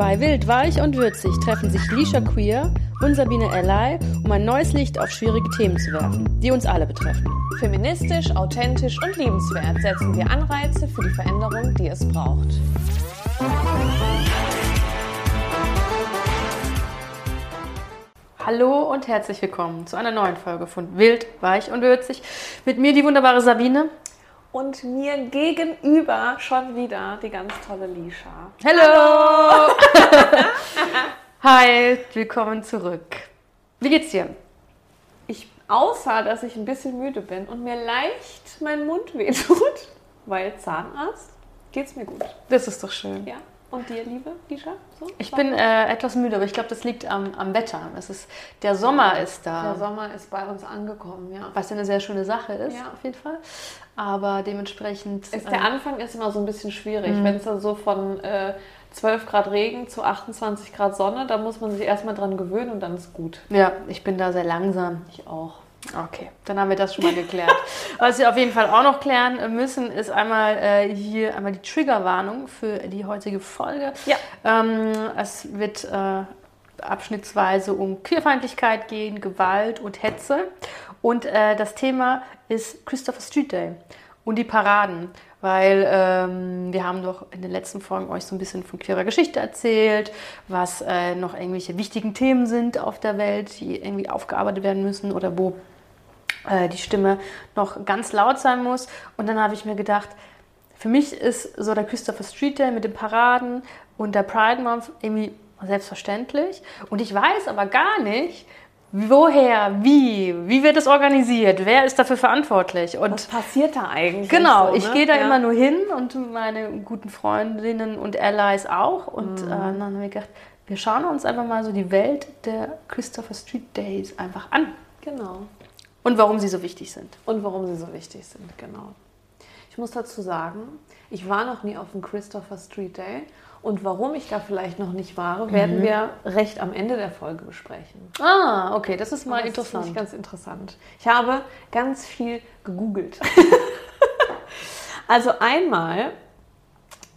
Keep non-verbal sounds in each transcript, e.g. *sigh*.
Bei Wild, Weich und Würzig treffen sich Lisha Queer und Sabine Erlei, um ein neues Licht auf schwierige Themen zu werfen, die uns alle betreffen. Feministisch, authentisch und liebenswert setzen wir Anreize für die Veränderung, die es braucht. Hallo und herzlich willkommen zu einer neuen Folge von Wild, Weich und Würzig. Mit mir die wunderbare Sabine. Und mir gegenüber schon wieder die ganz tolle Lisha. Hallo! Hi, *laughs* willkommen zurück. Wie geht's dir? Ich, außer, dass ich ein bisschen müde bin und mir leicht mein Mund wehtut, *laughs* weil Zahnarzt, geht's mir gut. Das ist doch schön. Ja. Und dir, liebe Lisha? So, Ich bin äh, etwas müde, aber ich glaube, das liegt am, am Wetter. Es ist, der Sommer ist da. Der Sommer ist bei uns angekommen, ja. was ja eine sehr schöne Sache ist, Ja. auf jeden Fall. Aber dementsprechend. Ist, äh, der Anfang ist immer so ein bisschen schwierig. Mhm. Wenn es dann so von äh, 12 Grad Regen zu 28 Grad Sonne, da muss man sich erstmal dran gewöhnen und dann ist gut. ja, ich bin da sehr langsam. Ich auch. Okay, dann haben wir das schon mal geklärt. *laughs* Was wir auf jeden Fall auch noch klären müssen, ist einmal äh, hier einmal die Triggerwarnung für die heutige Folge. Ja. Ähm, es wird äh, abschnittsweise um Queerfeindlichkeit gehen, Gewalt und Hetze. Und äh, das Thema ist Christopher Street Day und die Paraden. Weil ähm, wir haben doch in den letzten Folgen euch so ein bisschen von queerer Geschichte erzählt, was äh, noch irgendwelche wichtigen Themen sind auf der Welt, die irgendwie aufgearbeitet werden müssen oder wo äh, die Stimme noch ganz laut sein muss. Und dann habe ich mir gedacht, für mich ist so der Christopher Street Day mit den Paraden und der Pride Month irgendwie selbstverständlich. Und ich weiß aber gar nicht, woher, wie, wie wird es organisiert, wer ist dafür verantwortlich. Und Was passiert da eigentlich? Genau, so, ich ne? gehe da Ja. immer nur hin und meine guten Freundinnen und Allies auch. Und Mhm. äh, dann haben wir gedacht, wir schauen uns einfach mal so die Welt der Christopher Street Days einfach an Genau. und warum sie so wichtig sind. Und warum sie so wichtig sind, genau. Ich muss dazu sagen, ich war noch nie auf dem Christopher Street Day. Und warum ich da vielleicht noch nicht war, Mhm. werden wir recht am Ende der Folge besprechen. Ah, okay, das ist mal Aber das finde interessant. ich ganz interessant. Ich habe ganz viel gegoogelt. *laughs* also einmal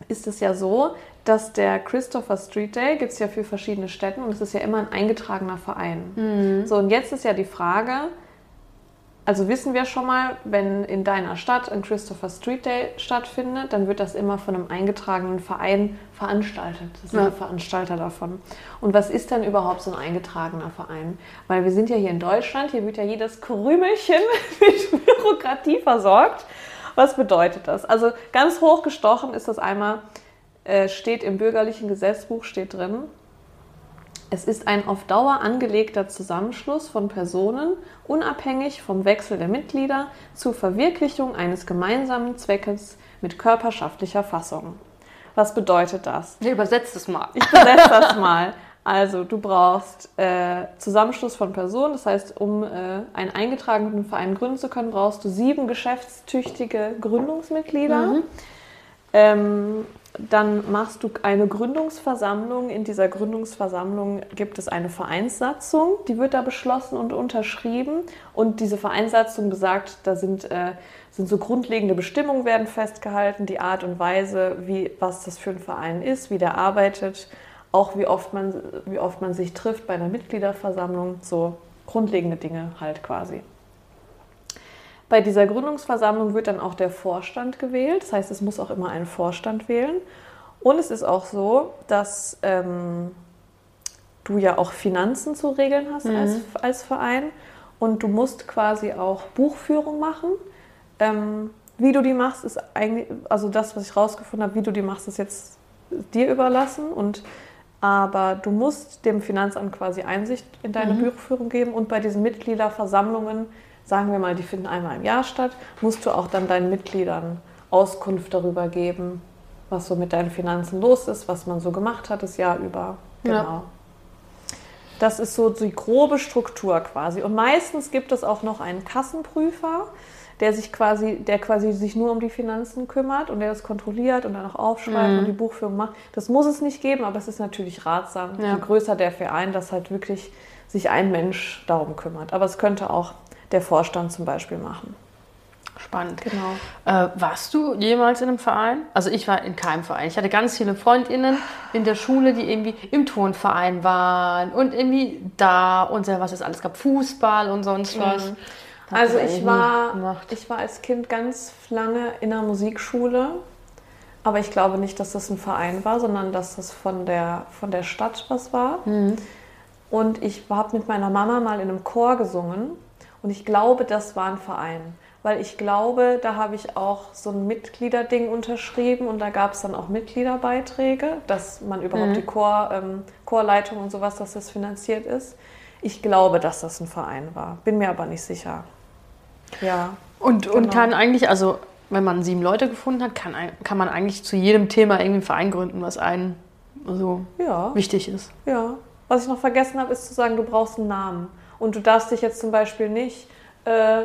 ist es ja so, dass der Christopher Street Day gibt es ja für verschiedene Städte und es ist ja immer ein eingetragener Verein. So, und jetzt ist ja die Frage, also wissen wir schon mal, wenn in deiner Stadt ein Christopher Street Day stattfindet, dann wird das immer von einem eingetragenen Verein veranstaltet. Das sind Ja. Veranstalter davon. Und was ist denn überhaupt so ein eingetragener Verein? Weil wir sind ja hier in Deutschland, hier wird ja jedes Krümelchen *laughs* mit Bürokratie versorgt. Was bedeutet das? Also ganz hochgestochen ist das einmal, äh, steht im bürgerlichen Gesetzbuch, steht drin, es ist ein auf Dauer angelegter Zusammenschluss von Personen, unabhängig vom Wechsel der Mitglieder, zur Verwirklichung eines gemeinsamen Zweckes mit körperschaftlicher Fassung. Was bedeutet das? Nee, übersetzt es mal. Ich übersetze das mal. Also du brauchst äh, Zusammenschluss von Personen, das heißt, um äh, einen eingetragenen Verein gründen zu können, brauchst du sieben geschäftstüchtige Gründungsmitglieder. Ähm, dann machst du eine Gründungsversammlung. In dieser Gründungsversammlung gibt es eine Vereinssatzung, die wird da beschlossen und unterschrieben. Und diese Vereinssatzung besagt, da sind, äh, sind so grundlegende Bestimmungen werden festgehalten, die Art und Weise, wie, was das für ein Verein ist, wie der arbeitet, auch wie oft man, wie oft man sich trifft bei einer Mitgliederversammlung, so grundlegende Dinge halt quasi. Bei dieser Gründungsversammlung wird dann auch der Vorstand gewählt. Das heißt, es muss auch immer einen Vorstand wählen. Und es ist auch so, dass ähm, du ja auch Finanzen zu regeln hast als, als Verein. Und du musst quasi auch Buchführung machen. Ähm, wie du die machst, ist eigentlich, also das, was ich rausgefunden habe, wie du die machst, ist jetzt dir überlassen. Und aber du musst dem Finanzamt quasi Einsicht in deine Buchführung geben und bei diesen Mitgliederversammlungen, sagen wir mal, die finden einmal im Jahr statt, musst du auch dann deinen Mitgliedern Auskunft darüber geben, was so mit deinen Finanzen los ist, was man so gemacht hat das Jahr über. Genau. Ja. Das ist so die grobe Struktur quasi. Und meistens gibt es auch noch einen Kassenprüfer, der sich quasi, der quasi sich nur um die Finanzen kümmert und der das kontrolliert und dann auch aufschreibt Mhm. und die Buchführung macht. Das muss es nicht geben, aber es ist natürlich ratsam, Ja. je größer der Verein, dass halt wirklich sich ein Mensch darum kümmert. Aber es könnte auch der Vorstand zum Beispiel machen. Spannend. Genau. Äh, warst du jemals in einem Verein? Also ich war in keinem Verein. Ich hatte ganz viele Freundinnen in der Schule, die irgendwie im Turnverein waren und irgendwie da und was es alles gab, Fußball und sonst was. Mhm. Also ich war, ich war als Kind ganz lange in einer Musikschule, aber ich glaube nicht, dass das ein Verein war, sondern dass das von der, von der Stadt was war. Mhm. Und ich habe mit meiner Mama mal in einem Chor gesungen und ich glaube, das war ein Verein. Weil ich glaube, da habe ich auch so ein Mitgliederding unterschrieben und da gab es dann auch Mitgliederbeiträge, dass man überhaupt Mhm. die Chor, ähm, Chorleitung und sowas, dass das finanziert ist. Ich glaube, dass das ein Verein war, bin mir aber nicht sicher. Ja. Und, und Genau. kann eigentlich, also wenn man sieben Leute gefunden hat, kann, kann man eigentlich zu jedem Thema irgendwie einen Verein gründen, was einem so Ja. wichtig ist. Ja. Was ich noch vergessen habe, ist zu sagen, du brauchst einen Namen. Und du darfst dich jetzt zum Beispiel nicht äh,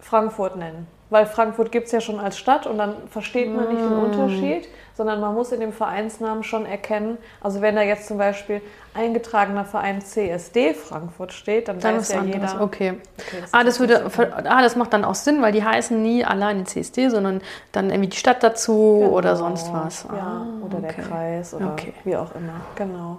Frankfurt nennen. Weil Frankfurt gibt es ja schon als Stadt und dann versteht man nicht den Unterschied, sondern man muss in dem Vereinsnamen schon erkennen, also wenn da jetzt zum Beispiel eingetragener Verein CSD Frankfurt steht, dann, Dann weiß ist ja anderes. jeder. Okay. Okay, das Ah das, würde, ah, das macht dann auch Sinn, weil die heißen nie alleine CSD, sondern dann irgendwie die Stadt dazu Genau. oder sonst was. Ja, Ah, oder der okay. Kreis oder Okay. wie auch immer. Genau.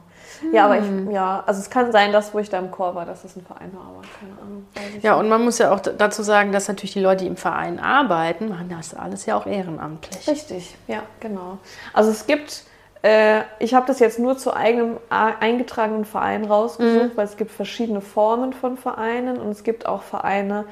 Ja, aber ich, ja, also es kann sein, dass wo ich da im Chor war, dass das ein Verein war, aber keine Ahnung. Ja, und man muss ja auch dazu sagen, dass natürlich die Leute, die im Verein arbeiten, machen das alles ja auch ehrenamtlich. Richtig, ja, genau. Also es gibt, äh, ich habe das jetzt nur zu eigenem eingetragenen Verein rausgesucht, weil es gibt verschiedene Formen von Vereinen und es gibt auch Vereine,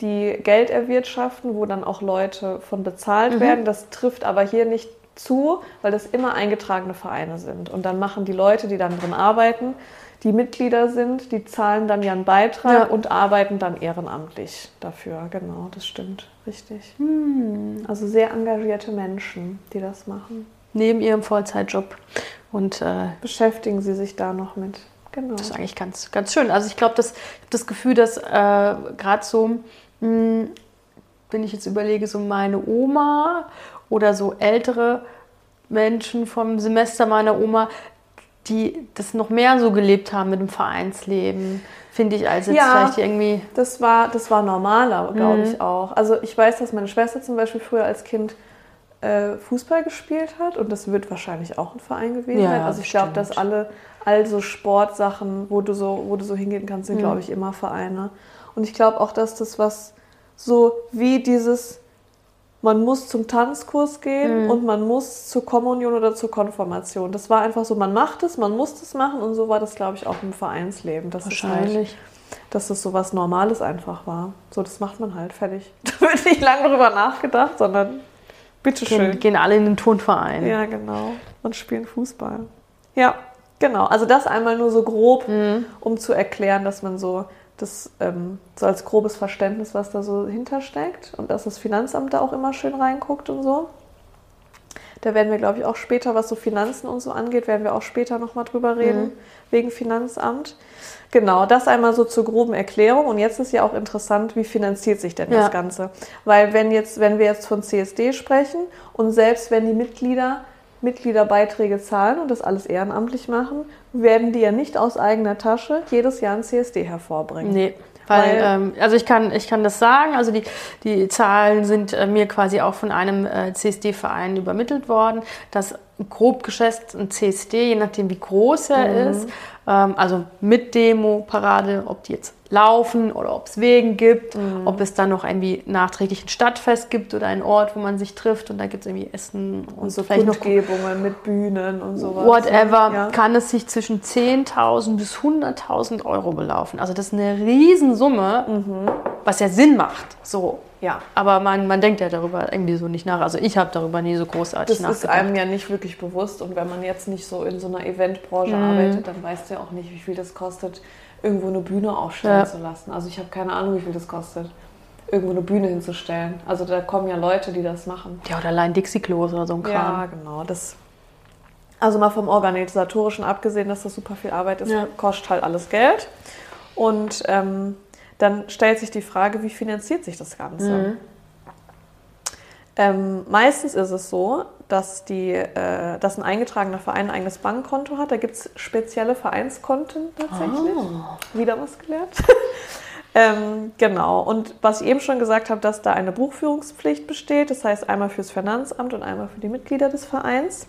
die Geld erwirtschaften, wo dann auch Leute von bezahlt werden. Das trifft aber hier nicht zu, weil das immer eingetragene Vereine sind. Und dann machen die Leute, die dann drin arbeiten, die Mitglieder sind, die zahlen dann ja einen Beitrag Ja. und arbeiten dann ehrenamtlich dafür. Genau, das stimmt. Richtig. Also sehr engagierte Menschen, die das machen. Neben ihrem Vollzeitjob. Und äh, Beschäftigen sie sich da noch mit. Genau. Das ist eigentlich ganz, ganz schön. Also ich glaube, ich habe das Gefühl, dass äh, gerade so, mh, wenn ich jetzt überlege, so meine Oma oder so ältere Menschen vom Semester meiner Oma, die das noch mehr so gelebt haben mit dem Vereinsleben, finde ich, als jetzt Ja. vielleicht irgendwie. Das war, das war normaler, glaube Mhm. ich auch. Also ich weiß, dass meine Schwester zum Beispiel früher als Kind äh, Fußball gespielt hat und das wird wahrscheinlich auch ein Verein gewesen Ja, sein. Also ich glaube, dass alle, all so Sportsachen, wo du so, wo du so hingehen kannst, sind, Mhm. glaube ich, immer Vereine. Und ich glaube auch, dass das was so wie dieses, man muss zum Tanzkurs gehen Mhm. und man muss zur Kommunion oder zur Konfirmation. Das war einfach so, man macht es, man muss es machen und so war das, glaube ich, auch im Vereinsleben. Das ist halt Wahrscheinlich. dass das so was Normales einfach war. So, das macht man halt fertig. *laughs* Da wird nicht lange drüber nachgedacht, sondern Gehen, bitteschön. gehen alle in den Turnverein. Ja, genau. Und spielen Fußball. Ja, genau. Also das einmal nur so grob, Mhm. um zu erklären, dass man so das ähm, so als grobes Verständnis, was da so hintersteckt und dass das Finanzamt da auch immer schön reinguckt und so. Da werden wir, glaube ich, auch später, was so Finanzen und so angeht, werden wir auch später nochmal drüber reden, wegen Finanzamt. Genau, das einmal so zur groben Erklärung. Und jetzt ist ja auch interessant, wie finanziert sich denn Ja. das Ganze? Weil wenn jetzt, wenn wir jetzt von CSD sprechen und selbst wenn die Mitglieder Mitgliederbeiträge zahlen und das alles ehrenamtlich machen, werden die ja nicht aus eigener Tasche jedes Jahr ein CSD hervorbringen. Nee. Weil, ähm, also ich kann, ich kann das sagen, also die, die Zahlen sind äh, mir quasi auch von einem äh, CSD-Verein übermittelt worden, dass grob geschätzt ein CSD, je nachdem wie groß er ist, ähm, also mit Demo, Parade, ob die jetzt laufen oder ob es Wegen gibt, ob es dann noch irgendwie nachträglich ein Stadtfest gibt oder einen Ort, wo man sich trifft und da gibt es irgendwie Essen und, Und so vielleicht noch Kundgebungen mit Bühnen und sowas. whatever, Ja. kann es sich zwischen 10.000 bis 100.000 Euro belaufen. Also das ist eine Riesensumme, was ja Sinn macht. So. Ja. Aber man, man denkt ja darüber irgendwie so nicht nach. Also ich habe darüber nie so großartig Das ist nachgedacht. einem ja nicht wirklich bewusst und wenn man jetzt nicht so in so einer Eventbranche Mhm. arbeitet, dann weißt du ja auch nicht, wie viel das kostet, irgendwo eine Bühne aufstellen Ja. zu lassen. Also ich habe keine Ahnung, wie viel das kostet, irgendwo eine Bühne hinzustellen. Also da kommen ja Leute, die das machen. ja, oder allein Dixie-Klos oder so ein Kram. Ja, genau. Das, also mal vom Organisatorischen abgesehen, dass das super viel Arbeit ist, Ja. kostet halt alles Geld. Und ähm, dann stellt sich die Frage, wie finanziert sich das Ganze? Mhm. Ähm, meistens ist es so, dass, die, äh, dass ein eingetragener Verein ein eigenes Bankkonto hat. Da gibt es spezielle Vereinskonten tatsächlich. Ah. Wieder was gelernt. *laughs* Ähm, genau. Und was ich eben schon gesagt habe, dass da eine Buchführungspflicht besteht, das heißt einmal fürs Finanzamt und einmal für die Mitglieder des Vereins.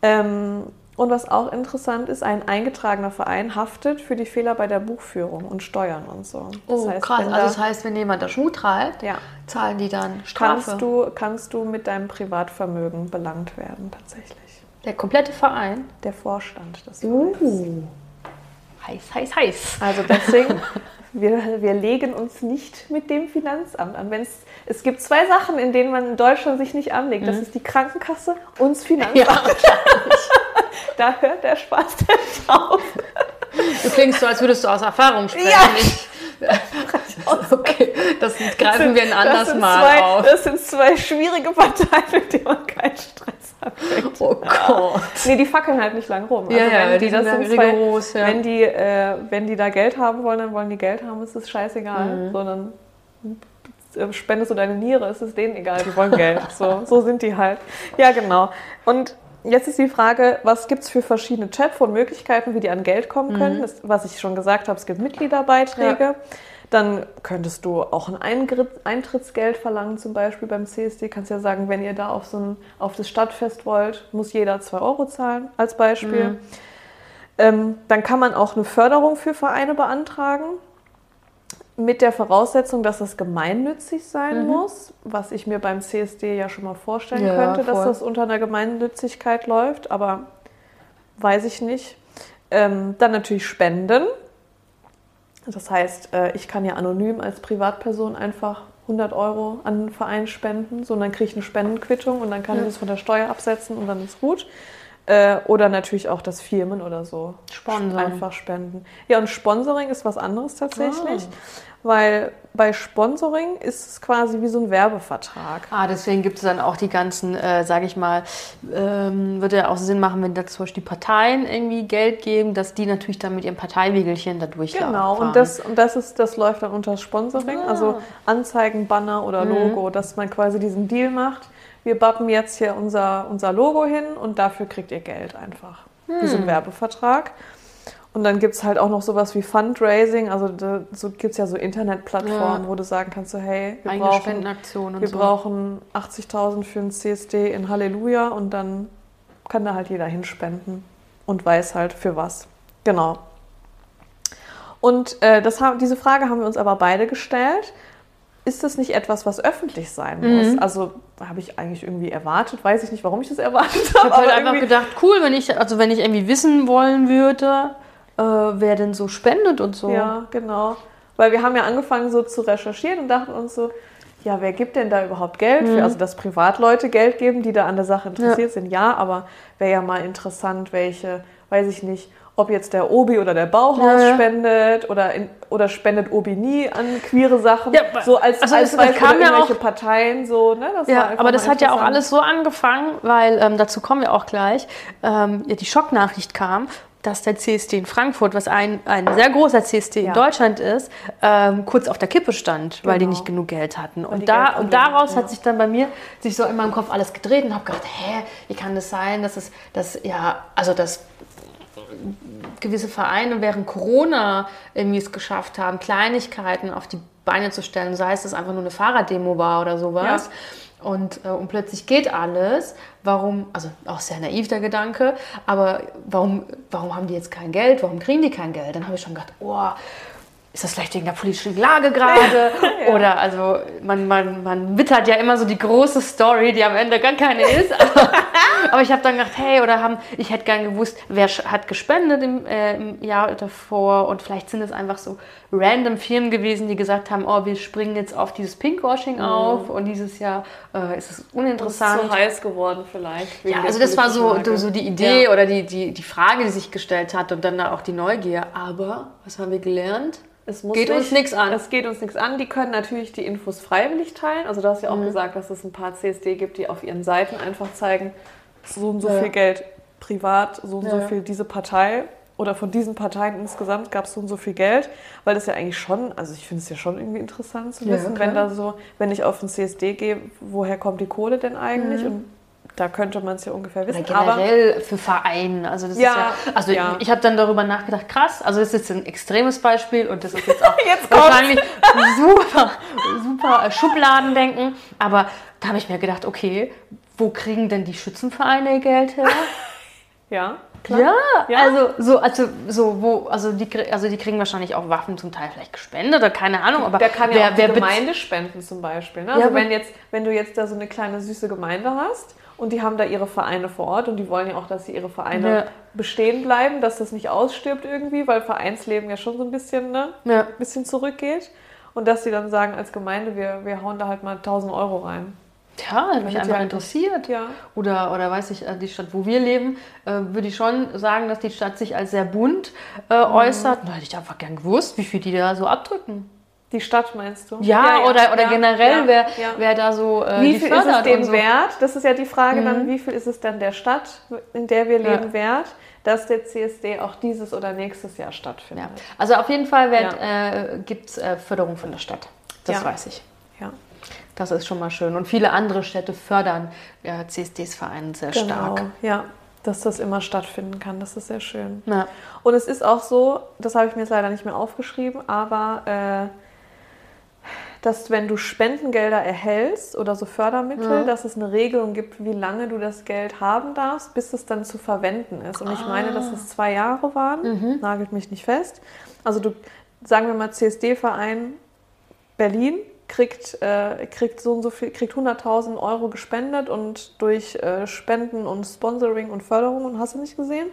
Ähm, und was auch interessant ist, ein eingetragener Verein haftet für die Fehler bei der Buchführung und Steuern und so. Das oh, heißt, krass. Also das heißt, wenn jemand da Schmut treibt, ja. zahlen die dann Strafe. Kannst du, kannst du mit deinem Privatvermögen belangt werden, tatsächlich. Der komplette Verein? Der Vorstand des Vereins. Uh. Heiß, heiß, heiß. Also deswegen, wir, wir legen uns nicht mit dem Finanzamt an. Wenn's, es gibt zwei Sachen, in denen man in Deutschland sich nicht anlegt. Das mhm. ist die Krankenkasse und das Finanzamt. Ja, *laughs* da hört der Spaß denn auf. Du klingst so, als würdest du aus Erfahrung sprechen. Ja. *laughs* okay, das greifen wir ein anderes Mal zwei, auf. Das sind zwei schwierige Parteien, mit denen man keinen Stress hat. Oh Gott. Nee, die fackeln halt nicht lang rum. Also ja, ja, die, die das sind rigoros, zwei, ja. Wenn die, äh, wenn die da Geld haben wollen, dann wollen die Geld haben, ist es scheißegal. Mhm. Sondern spendest du deine Niere, ist es denen egal, die wollen Geld. so, so sind die halt. Ja, genau. Und Jetzt ist die Frage, was gibt es für verschiedene Chatphone-Möglichkeiten, wie die an Geld kommen können? Mhm. Das, was ich schon gesagt habe, es gibt Mitgliederbeiträge. Ja. Dann könntest du auch ein Eintrittsgeld verlangen, zum Beispiel beim CSD. Kannst ja sagen, wenn ihr da auf, so ein, auf das Stadtfest wollt, muss jeder 2 Euro zahlen, als Beispiel. Mhm. Ähm, dann kann man auch eine Förderung für Vereine beantragen mit der Voraussetzung, dass es gemeinnützig sein mhm. muss, was ich mir beim CSD ja schon mal vorstellen ja, könnte, voll. dass das unter einer Gemeinnützigkeit läuft, aber weiß ich nicht. Ähm, dann natürlich Spenden. Das heißt, äh, ich kann ja anonym als Privatperson einfach 100 Euro an einen Verein spenden, so und dann kriege ich eine Spendenquittung und dann kann ja. ich das von der Steuer absetzen und dann ist gut. Äh, oder natürlich auch das Firmen oder so. Sponsoring. Einfach spenden. Ja, und Sponsoring ist was anderes tatsächlich. Oh weil bei Sponsoring ist es quasi wie so ein Werbevertrag. Ah, deswegen gibt es dann auch die ganzen, äh, sage ich mal, ähm, würde ja auch Sinn machen, wenn da zum Beispiel die Parteien irgendwie Geld geben, dass die natürlich dann mit ihrem Parteiwiegelchen da durchlaufen. Genau, und das, und das, ist, das läuft dann unter Sponsoring, ah. also Anzeigen, Banner oder mhm. Logo, mhm. dass man quasi diesen Deal macht. Wir bappen jetzt hier unser, unser Logo hin und dafür kriegt ihr Geld einfach. Mhm. Wie so ein hm. Werbevertrag. Und dann gibt es halt auch noch sowas wie Fundraising. Also da, so gibt es ja so Internetplattformen, ja. wo du sagen kannst, so, hey, wir Eigene brauchen, wir so. brauchen 80.000 für ein CSD in Halleluja und dann kann da halt jeder hinspenden und weiß halt für was. Genau. Und äh, das diese Frage haben wir uns aber beide gestellt. Ist das nicht etwas, was öffentlich sein muss? Mhm. Also habe ich eigentlich irgendwie erwartet, weiß ich nicht, warum ich das erwartet habe. Ich habe halt einfach gedacht, cool, wenn ich, also wenn ich irgendwie wissen wollen würde, äh, wer denn so spendet und so. Ja, genau. Weil wir haben ja angefangen so zu recherchieren und dachten uns so, ja, wer gibt denn da überhaupt Geld für? Mhm. Also, dass Privatleute Geld geben, die da an der Sache interessiert ja. sind, ja, aber wäre ja mal interessant, welche, weiß ich nicht, ob jetzt der Obi oder der Bauhaus ja. spendet oder, in, oder spendet Obi nie an queere Sachen. Ja, so als, also als Beispiel kam ja auch, Parteien so. Ne? Das ja, aber das hat ja auch alles so angefangen, weil ähm, dazu kommen wir auch gleich. Ähm, ja, die Schocknachricht kam dass der CSD in Frankfurt, was ein, ein sehr großer CSD ja. in Deutschland ist, ähm, kurz auf der Kippe stand, genau. weil die genau. nicht genug Geld hatten. Und, da, und daraus ja. hat sich dann bei mir sich so in meinem Kopf alles gedreht und habe gedacht, hä, wie kann das sein, dass es, dass, ja, also dass gewisse Vereine während Corona irgendwie es geschafft haben, Kleinigkeiten auf die Beine zu stellen, sei es, dass einfach nur eine Fahrraddemo war oder sowas. Ja und, äh, und plötzlich geht alles. Warum, also auch sehr naiv der Gedanke, aber warum, warum haben die jetzt kein Geld? Warum kriegen die kein Geld? Dann habe ich schon gedacht, oh, ist das vielleicht wegen der politischen Lage gerade? *laughs* ja. Oder also man, man, man wittert ja immer so die große Story, die am Ende gar keine ist. Aber, *laughs* aber ich habe dann gedacht, hey, oder haben, ich hätte gern gewusst, wer hat gespendet im, äh, im Jahr davor und vielleicht sind es einfach so random Firmen gewesen, die gesagt haben, oh, wir springen jetzt auf dieses Pinkwashing mhm. auf und dieses Jahr äh, ist es uninteressant. Ist so heiß geworden vielleicht. Ja, also das war so, so die Idee ja. oder die, die, die Frage, die sich gestellt hat und dann auch die Neugier. Aber was haben wir gelernt? Es geht nicht, uns nichts an. Es geht uns nichts an. Die können natürlich die Infos freiwillig teilen. Also du hast ja auch mhm. gesagt, dass es ein paar CSD gibt, die auf ihren Seiten einfach zeigen, so und so ja. viel Geld privat, so und ja. so viel diese Partei oder von diesen Parteien insgesamt gab es so und so viel Geld, weil das ja eigentlich schon, also ich finde es ja schon irgendwie interessant zu wissen, ja, wenn da so, wenn ich auf den CSD gehe, woher kommt die Kohle denn eigentlich? Mhm. Und da könnte man es ja ungefähr wissen. Oder generell für Vereine. Also das Ja, ist ja, also ja. ich habe dann darüber nachgedacht, krass, also das ist jetzt ein extremes Beispiel und das ist jetzt *laughs* auch Jetzt wahrscheinlich super, super Schubladendenken. Aber da habe ich mir gedacht, okay, wo kriegen denn die Schützenvereine ihr Geld her? *laughs* ja, Ja, Ja. also so, also so wo, also die, also die kriegen wahrscheinlich auch Waffen zum Teil vielleicht gespendet oder keine Ahnung, aber Der kann ja wer, auch die Gemeinde spenden zum Beispiel. Ne? Ja, Also aber- wenn, jetzt, wenn du jetzt da so eine kleine süße Gemeinde hast und die haben da ihre Vereine vor Ort und die wollen ja auch, dass sie ihre Vereine Ja. bestehen bleiben, dass das nicht ausstirbt irgendwie, weil Vereinsleben ja schon so ein bisschen, ne, Ja. ein bisschen zurückgeht. Und dass sie dann sagen als Gemeinde, wir, wir hauen da halt mal 1000 Euro rein. Ja, hat mich einfach interessiert. Ja. Oder, oder weiß ich, äh, die Stadt, wo wir leben, äh, würde ich schon sagen, dass die Stadt sich als sehr bunt äh, Mhm. äußert. Da hätte ich einfach gern gewusst, wie viel die da so abdrücken. Die Stadt meinst du? Ja, oder, oder ja, generell, ja, wer, ja. wer da so äh, Wie viel ist es dem so. wert? Das ist ja die Frage dann, Mhm. wie viel ist es dann der Stadt, in der wir Ja. leben, wert, dass der CSD auch dieses oder nächstes Jahr stattfindet. Ja. Also auf jeden Fall äh, gibt es äh, Förderung von der Stadt. Das Ja. weiß ich. Ja. Das ist schon mal schön. Und viele andere Städte fördern äh, CSDs-Vereine sehr Genau, stark. ja, dass das immer stattfinden kann. Das ist sehr schön. Ja. Und es ist auch so, das habe ich mir jetzt leider nicht mehr aufgeschrieben, aber äh, dass wenn du Spendengelder erhältst oder so Fördermittel, Ja. dass es eine Regelung gibt, wie lange du das Geld haben darfst, bis es dann zu verwenden ist. Und ich meine, dass es zwei Jahre waren, nagelt mich nicht fest. Also du, sagen wir mal, CSD-Verein Berlin kriegt, äh, kriegt so und so viel, kriegt 100.000 Euro gespendet und durch äh, Spenden und Sponsoring und Förderung und hast du nicht gesehen.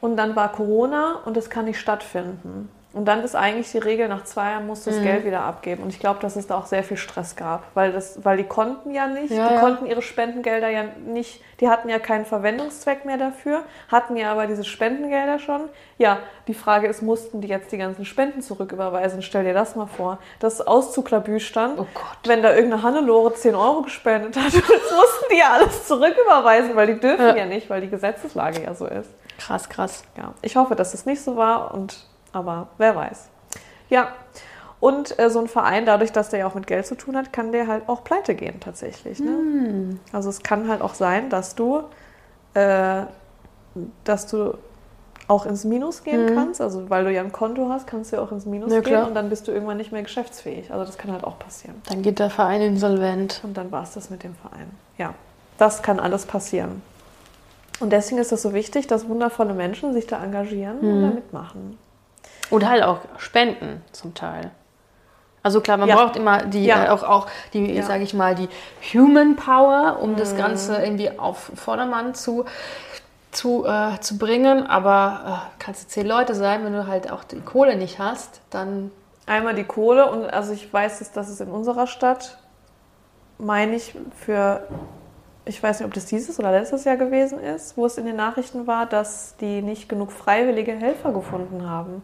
Und dann war Corona und es kann nicht stattfinden. Und dann ist eigentlich die Regel, nach zwei Jahren musst du das Geld wieder abgeben. Und ich glaube, dass es da auch sehr viel Stress gab, weil, das, weil die konnten ja nicht, Ja, die ja. konnten ihre Spendengelder ja nicht, die hatten ja keinen Verwendungszweck mehr dafür, hatten ja aber diese Spendengelder schon. Ja, die Frage ist, mussten die jetzt die ganzen Spenden zurücküberweisen? Stell dir das mal vor. Das Auszuglabü stand, Oh Gott. wenn da irgendeine Hannelore 10 Euro gespendet hat, *laughs* mussten die ja alles zurücküberweisen, weil die dürfen Ja. ja nicht, weil die Gesetzeslage ja so ist. Krass, krass. Ja, ich hoffe, dass es nicht so war, und, aber wer weiß. Ja, und äh, so ein Verein, dadurch, dass der ja auch mit Geld zu tun hat, kann der halt auch pleite gehen tatsächlich. Ne? Hm. Also es kann halt auch sein, dass du, äh, dass du auch ins Minus gehen kannst. Also weil du ja ein Konto hast, kannst du ja auch ins Minus. Ja, gehen klar. und dann bist du irgendwann nicht mehr geschäftsfähig. Also das kann halt auch passieren. Dann geht der Verein insolvent. Und dann war es das mit dem Verein. Ja, das kann alles passieren. Und deswegen ist es so wichtig, dass wundervolle Menschen sich da engagieren und Mhm. da mitmachen. Und halt auch spenden zum Teil. Also klar, man Ja. braucht immer die, Ja. äh, auch, auch die, Ja. Mhm. sage ich mal, die Human Power, um das Ganze irgendwie auf Vordermann zu, zu, äh, zu bringen. Aber äh, kannst du zehn Leute sein, wenn du halt auch die Kohle nicht hast, dann Einmal die Kohle und also ich weiß, dass das ist in unserer Stadt, meine ich, für, ich weiß nicht, ob das dieses oder letztes Jahr gewesen ist, wo es in den Nachrichten war, dass die nicht genug freiwillige Helfer gefunden haben,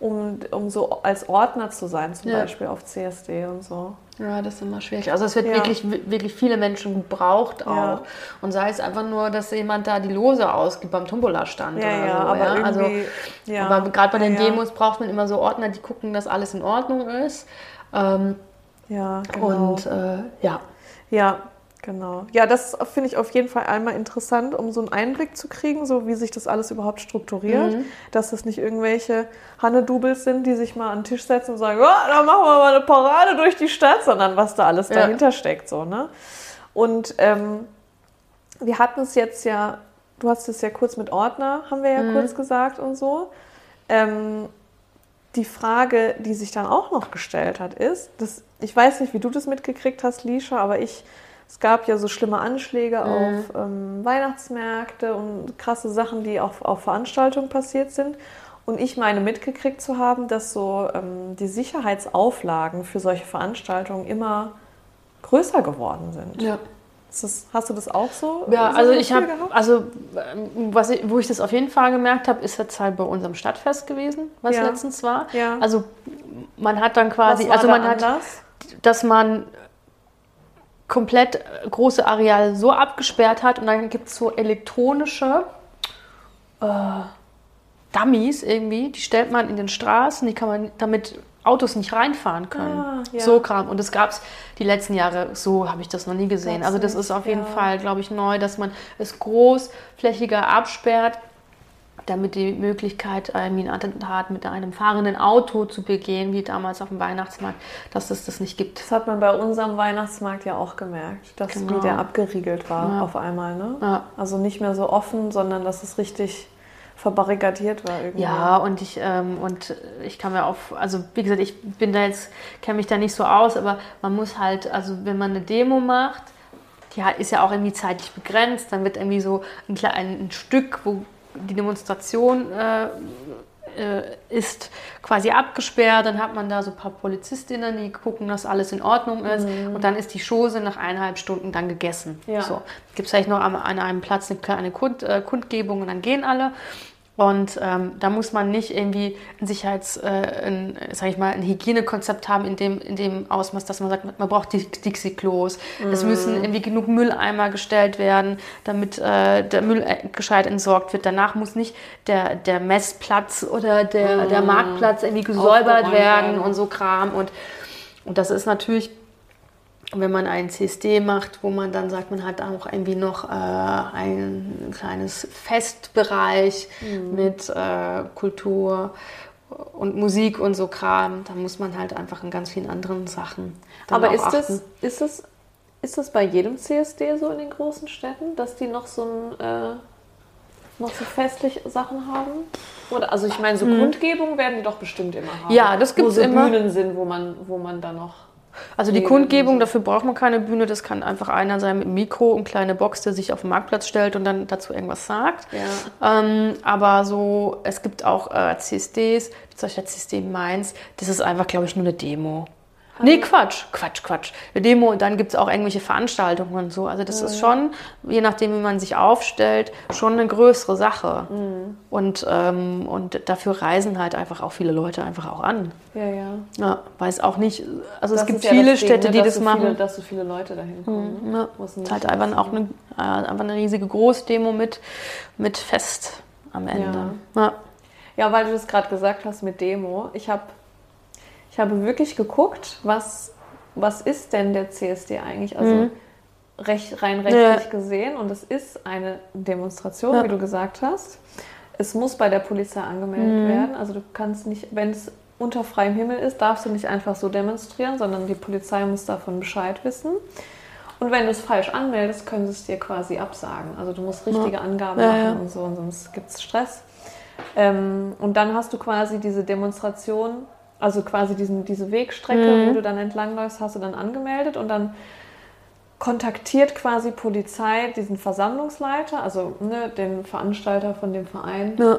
um, um so als Ordner zu sein, zum Ja. Beispiel auf CSD und so. Ja, das ist immer schwierig. Also es wird Ja. wirklich, wirklich viele Menschen gebraucht auch. Ja. Und sei es einfach nur, dass jemand da die Lose ausgibt beim Tombola-Stand Ja, oder ja, so. aber ja? Also, ja. aber gerade bei den ja, Demos braucht man immer so Ordner, die gucken, dass alles in Ordnung ist. Ähm, Ja, genau. Und äh, ja, Ja, genau. Ja, das finde ich auf jeden Fall einmal interessant, um so einen Einblick zu kriegen, so wie sich das alles überhaupt strukturiert. Mhm. Dass das nicht irgendwelche Hannedubels sind, die sich mal an den Tisch setzen und sagen, ja, da machen wir mal eine Parade durch die Stadt, sondern was da alles Ja. dahinter steckt. So, ne? Und ähm, wir hatten es jetzt ja, du hast es ja kurz mit Ordner, haben wir ja Mhm. kurz gesagt und so. Ähm, die Frage, die sich dann auch noch gestellt hat, ist, dass, ich weiß nicht, wie du das mitgekriegt hast, Lisha, aber ich, es gab ja so schlimme Anschläge auf ähm, Weihnachtsmärkte und krasse Sachen, die auch auf Veranstaltungen passiert sind. Und ich meine mitgekriegt zu haben, dass so ähm, die Sicherheitsauflagen für solche Veranstaltungen immer größer geworden sind. ja. Das, hast du das auch so? Ja, so also ich habe, also ähm, was ich, wo ich das auf jeden Fall gemerkt habe, ist jetzt halt bei unserem Stadtfest gewesen, was Ja. letztens war. Ja. Also man hat dann Was quasi, also man hat, anders? dass man komplett äh, große Areale so abgesperrt hat und dann gibt es so elektronische äh, Dummies irgendwie, die stellt man in den Straßen, die kann man damit Autos nicht reinfahren können. Ah, ja. So Kram. Und das gab es die letzten Jahre, so habe ich das noch nie gesehen. Gab's also das ist auf jeden ja. Fall, glaube ich, neu, dass man es großflächiger absperrt, damit die Möglichkeit, irgendwie ein Attentat mit einem fahrenden Auto zu begehen, wie damals auf dem Weihnachtsmarkt, dass es das nicht gibt. Das hat man bei unserem Weihnachtsmarkt ja auch gemerkt, dass Genau. der abgeriegelt war Ja. auf einmal. Ne? Ja. Also nicht mehr so offen, sondern dass es richtig verbarrikadiert war irgendwie. Ja, und ich, ähm, und ich kann mir auf, also wie gesagt, ich bin da jetzt, kenne mich da nicht so aus, aber man muss halt, also wenn man eine Demo macht, die ist ja auch irgendwie zeitlich begrenzt, dann wird irgendwie so ein, ein Stück, wo die Demonstration äh, äh, ist quasi abgesperrt, dann hat man da so ein paar Polizistinnen, die gucken, dass alles in Ordnung ist und dann ist die Chose nach eineinhalb Stunden dann gegessen. Ja. So. Gibt es vielleicht noch an einem Platz eine kleine Kund, äh, Kundgebung und dann gehen alle. Und ähm, da muss man nicht irgendwie ein Sicherheits-, äh, ein, sag ich mal, ein Hygienekonzept haben in dem, in dem Ausmaß, dass man sagt, man braucht die Dixie-Klos. Es müssen irgendwie genug Mülleimer gestellt werden, damit äh, der Müll äh, gescheit entsorgt wird. Danach muss nicht der, der Messplatz oder der, der Marktplatz irgendwie gesäubert werden. und so Kram. Und, und das ist natürlich wenn man einen CSD macht, wo man dann sagt, man hat auch irgendwie noch äh, ein kleines Festbereich mit äh, Kultur und Musik und so Kram, da muss man halt einfach in ganz vielen anderen Sachen. Aber ist das, achten. ist, das, ist das bei jedem CSD so in den großen Städten, dass die noch so ein äh, noch so festliche Sachen haben? Oder also ich meine, so Kundgebungen werden die doch bestimmt immer haben. Mhm. Ja, das gibt's wo so immer. Bühnen sind, wo man, wo man dann noch. Also die Kundgebung, dafür braucht man keine Bühne, das kann einfach einer sein mit Mikro und kleine Box, der sich auf den Marktplatz stellt und dann dazu irgendwas sagt. Ja. Ähm, aber so, es gibt auch äh, CSDs, wie zum Beispiel CSD in Mainz, das ist einfach, glaube ich, nur eine Demo. Nee, Quatsch, Quatsch, Quatsch. Eine Demo und dann gibt es auch irgendwelche Veranstaltungen und so. Also das ist schon, je nachdem, wie man sich aufstellt, schon eine größere Sache. Und, ähm, und dafür reisen halt einfach auch viele Leute einfach auch an. Ja, ja. Ja, weiß auch nicht, also es Das gibt ist ja viele das Ding, Städte, ne, die das so machen. Viele, dass so viele Leute dahin kommen. ne? Ja, es halt einfach auch eine, äh, einfach eine riesige Großdemo mit, mit Fest am Ende. Ja. Ja, weil du das gerade gesagt hast mit Demo. Ich habe ich habe wirklich geguckt, was, was ist denn der CSD eigentlich? Also recht, rein rechtlich gesehen. Und es ist eine Demonstration, Ja. wie du gesagt hast. Es muss bei der Polizei angemeldet werden. Also du kannst nicht, wenn es unter freiem Himmel ist, darfst du nicht einfach so demonstrieren, sondern die Polizei muss davon Bescheid wissen. Und wenn du es falsch anmeldest, können sie es dir quasi absagen. Also du musst richtige Angaben Ja, machen ja. und so, und sonst gibt es Stress. Ähm, und dann hast du quasi diese Demonstration, also quasi diesen, diese Wegstrecke, Mhm. wo du dann entlangläufst, hast du dann angemeldet und dann kontaktiert quasi Polizei diesen Versammlungsleiter, also ne, den Veranstalter von dem Verein. Ja.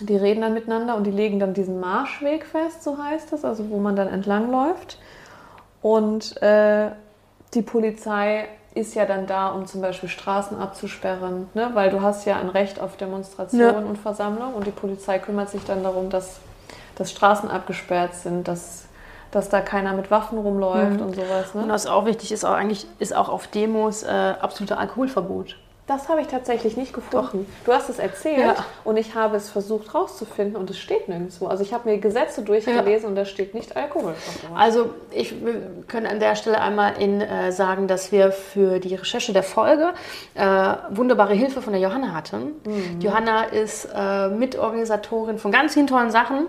Die reden dann miteinander und die legen dann diesen Marschweg fest, so heißt es, also wo man dann entlangläuft. Und äh, die Polizei ist ja dann da, um zum Beispiel Straßen abzusperren, ne? weil du hast ja ein Recht auf Demonstration Ja. und Versammlung und die Polizei kümmert sich dann darum, dass, dass Straßen abgesperrt sind, dass, dass da keiner mit Waffen rumläuft und sowas. Und Ne? was auch wichtig ist, auch eigentlich ist auch auf Demos äh, absoluter Alkoholverbot. Das habe ich tatsächlich nicht gefunden. Du hast es erzählt Ja. und ich habe es versucht rauszufinden und es steht nirgendwo. Also ich habe mir Gesetze durchgelesen und da steht nicht Alkoholverbot. Also ich wir können an der Stelle einmal in, äh, sagen, dass wir für die Recherche der Folge äh, wunderbare Hilfe von der Johanna hatten. Die Johanna ist äh, Mitorganisatorin von ganz vielen tollen Sachen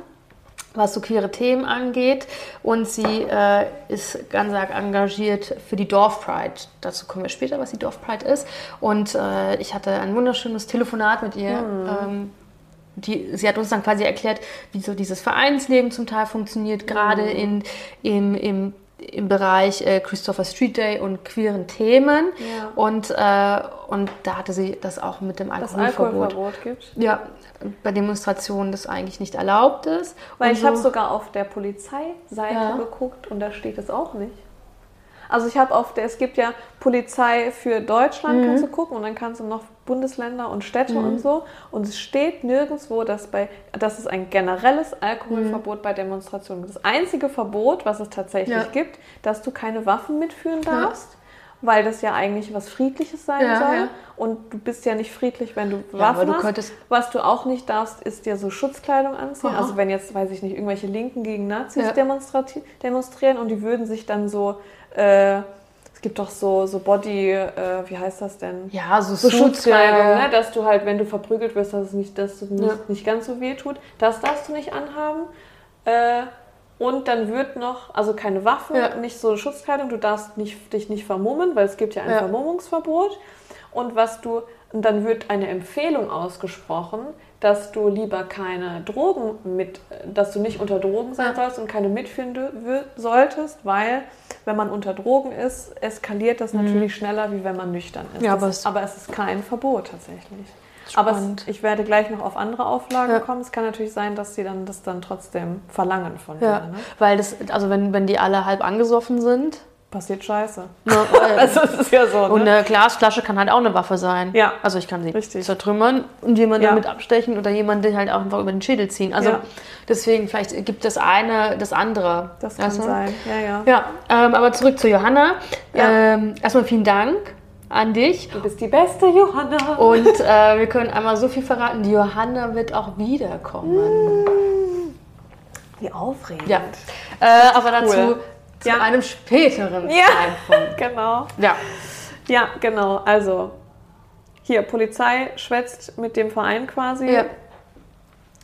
was so queere Themen angeht. Und sie äh, ist ganz arg engagiert für die Dorfpride. Dazu kommen wir später, was die Dorfpride ist. Und äh, ich hatte ein wunderschönes Telefonat mit ihr. Ähm, die, sie hat uns dann quasi erklärt, wie so dieses Vereinsleben zum Teil funktioniert, gerade in, im, im, im Bereich äh, Christopher Street Day und queeren Themen. Ja. Und, äh, und da hatte sie das auch mit dem Alkoholverbot. Alkoholverbot gibt. Ja, bei Demonstrationen das eigentlich nicht erlaubt ist. Weil Und ich habe so- sogar auf der Polizeiseite Ja. geguckt und da steht es auch nicht. Also ich habe auf der, es gibt ja Polizei für Deutschland, kannst du gucken und dann kannst du noch Bundesländer und Städte und so. Und es steht nirgendwo, dass, bei, dass es ein generelles Alkoholverbot bei Demonstrationen gibt. Das einzige Verbot, was es tatsächlich Ja. gibt, dass du keine Waffen mitführen darfst weil das ja eigentlich was Friedliches sein Ja, soll. ja. Und du bist ja nicht friedlich, wenn du Ja, Waffen aber du hast. Was du auch nicht darfst, ist dir so Schutzkleidung anziehen. Aha. Also wenn jetzt, weiß ich nicht, irgendwelche Linken gegen Nazis Ja. demonstrieren und die würden sich dann so, äh, es gibt doch so, so Body, äh, wie heißt das denn? Ja, so, so Schutzkleidung, ne? dass du halt, wenn du verprügelt wirst, dass es nicht, dass du nicht, Ja. nicht ganz so weh tut. Das darfst du nicht anhaben. Äh, und dann wird noch, also keine Waffen, Ja. nicht so Schutzkleidung, du darfst nicht, dich nicht vermummen, weil es gibt ja ein Ja. Vermummungsverbot. Und was du, und dann wird eine Empfehlung ausgesprochen, dass du lieber keine Drogen mit, dass du nicht unter Drogen sein Ja. sollst und keine mitführen wür- solltest, weil wenn man unter Drogen ist, eskaliert das natürlich schneller, wie wenn man nüchtern ist. Mhm. Ja, Das aber ist es- aber es ist kein Verbot tatsächlich. Aber es, ich werde gleich noch auf andere Auflagen Ja. kommen. Es kann natürlich sein, dass sie dann das dann trotzdem verlangen von Ja, dir. Ne? weil das, also wenn, wenn die alle halb angesoffen sind, Passiert Scheiße. ne, weil- *laughs* Also es ist ja so. und Ne? eine Glasflasche kann halt auch eine Waffe sein. Ja. Also ich kann sie Richtig. zertrümmern und jemanden Ja. damit abstechen oder jemanden halt auch einfach über den Schädel ziehen. Also Ja. deswegen, vielleicht gibt das eine das andere. Das kann du? sein. Ja, ja. Ja, ähm, aber zurück zu Johanna. Ja. Ähm, erstmal vielen Dank an dich. Du bist die beste Johanna. Und äh, wir können einmal so viel verraten, die Johanna wird auch wiederkommen. Wie aufregend. Ja, äh, aber dazu Cool. Zu Ja. einem späteren Ja. Zeitpunkt. *laughs* Genau. Ja, Ja, genau. Also, hier, Polizei schwätzt mit dem Verein quasi, ja.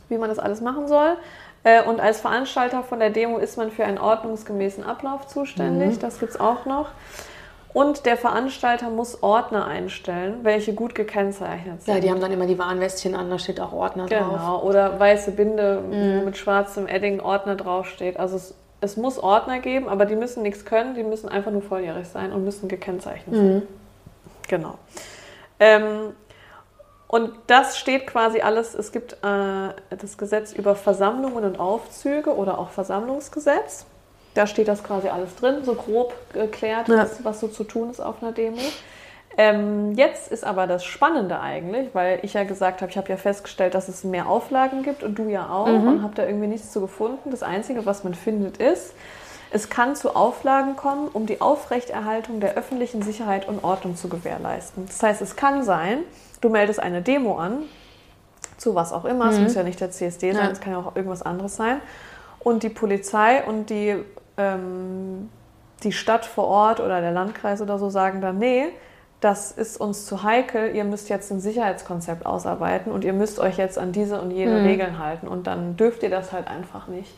wie man das alles machen soll. Äh, Und als Veranstalter von der Demo ist man für einen ordnungsgemäßen Ablauf zuständig. Mhm. Das gibt es auch noch. Und der Veranstalter muss Ordner einstellen, welche gut gekennzeichnet sind. ja, die haben dann immer die Warnwestchen an, da steht auch Ordner drauf. Genau, oder weiße Binde, Mhm. wo mit schwarzem Edding Ordner draufsteht. Also es, es muss Ordner geben, aber die müssen nichts können, die müssen einfach nur volljährig sein und müssen gekennzeichnet sein. Mhm. Genau. Ähm, und das steht quasi alles, es gibt äh, das Gesetz über Versammlungen und Aufzüge oder auch Versammlungsgesetz. Da steht das quasi alles drin, so grob geklärt, Ja. was, was so zu tun ist auf einer Demo. Ähm, jetzt ist aber das Spannende eigentlich, weil ich ja gesagt habe, ich habe ja festgestellt, dass es mehr Auflagen gibt und du ja auch und habe da irgendwie nichts zu gefunden. Das Einzige, was man findet, ist, es kann zu Auflagen kommen, um die Aufrechterhaltung der öffentlichen Sicherheit und Ordnung zu gewährleisten. Das heißt, es kann sein, du meldest eine Demo an, zu was auch immer, es muss ja nicht der CSD sein, Ja. es kann ja auch irgendwas anderes sein. Und die Polizei und die, ähm, die Stadt vor Ort oder der Landkreis oder so sagen dann, nee, das ist uns zu heikel, ihr müsst jetzt ein Sicherheitskonzept ausarbeiten und ihr müsst euch jetzt an diese und jene Regeln halten. Und dann dürft ihr das halt einfach nicht.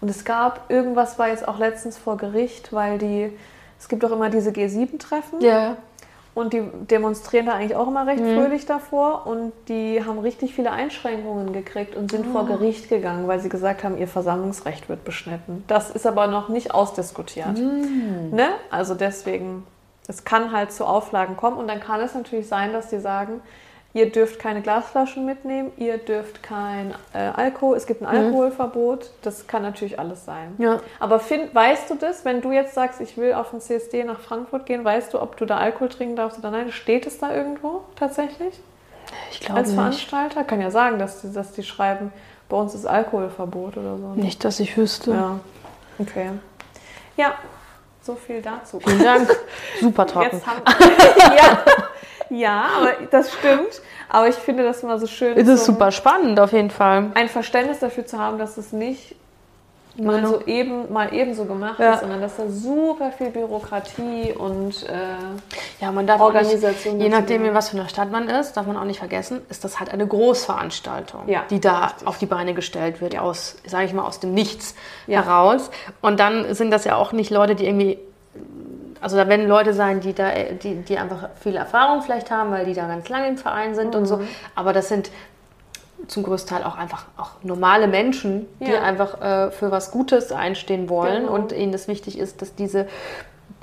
Und es gab, irgendwas war jetzt auch letztens vor Gericht, weil die, es gibt doch immer diese G7-Treffen Ja, und die demonstrieren da eigentlich auch immer recht fröhlich davor. Und die haben richtig viele Einschränkungen gekriegt und sind vor Gericht gegangen, weil sie gesagt haben, ihr Versammlungsrecht wird beschnitten. Das ist aber noch nicht ausdiskutiert. Ne? Also deswegen, es kann halt zu Auflagen kommen und dann kann es natürlich sein, dass die sagen, ihr dürft keine Glasflaschen mitnehmen, ihr dürft kein äh, Alkohol, es gibt ein Alkoholverbot, das kann natürlich alles sein. ja. Aber find, weißt du das, wenn du jetzt sagst, ich will auf den CSD nach Frankfurt gehen, weißt du, ob du da Alkohol trinken darfst oder nein? Steht es da irgendwo tatsächlich? Ich glaube Als nicht. Veranstalter? Kann ja sagen, dass die, dass die schreiben, bei uns ist Alkoholverbot oder so. Nicht, dass ich wüsste. Ja, okay. Ja, so viel dazu. Vielen Dank. *laughs* Super trocken. *laughs* Ja, ja, aber das stimmt. Aber ich finde das immer so schön. Es ist so super spannend auf jeden Fall. Ein Verständnis dafür zu haben, dass es nicht mal so eben, mal ebenso gemacht Ja. ist, sondern dass da super viel Bürokratie und äh, Ja, man darf auch nicht, Organisation. je nachdem, in was für einer Stadt man ist, darf man auch nicht vergessen, ist das halt eine Großveranstaltung, Ja, die da richtig. auf die Beine gestellt wird, aus, sage ich mal, aus dem Nichts Ja. heraus. Und dann sind das ja auch nicht Leute, die irgendwie, also da werden Leute sein, die da, die, die einfach viel Erfahrung vielleicht haben, weil die da ganz lange im Verein sind und Mhm. so. Aber das sind zum größten Teil auch einfach auch normale Menschen, die Ja. einfach äh, für was Gutes einstehen wollen Genau. und ihnen das wichtig ist, dass diese,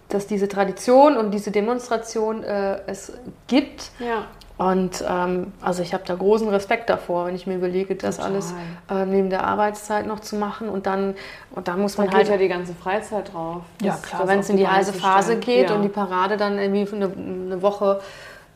dass diese Tradition und diese Demonstration äh, es gibt. Ja, Und ähm, also ich habe da großen Respekt davor, wenn ich mir überlege, das Total. alles äh, neben der Arbeitszeit noch zu machen und dann und dann muss da man geht halt ja die ganze Freizeit drauf. ja klar, wenn es in die heiße Phase geht ja. und die Parade dann irgendwie eine, eine Woche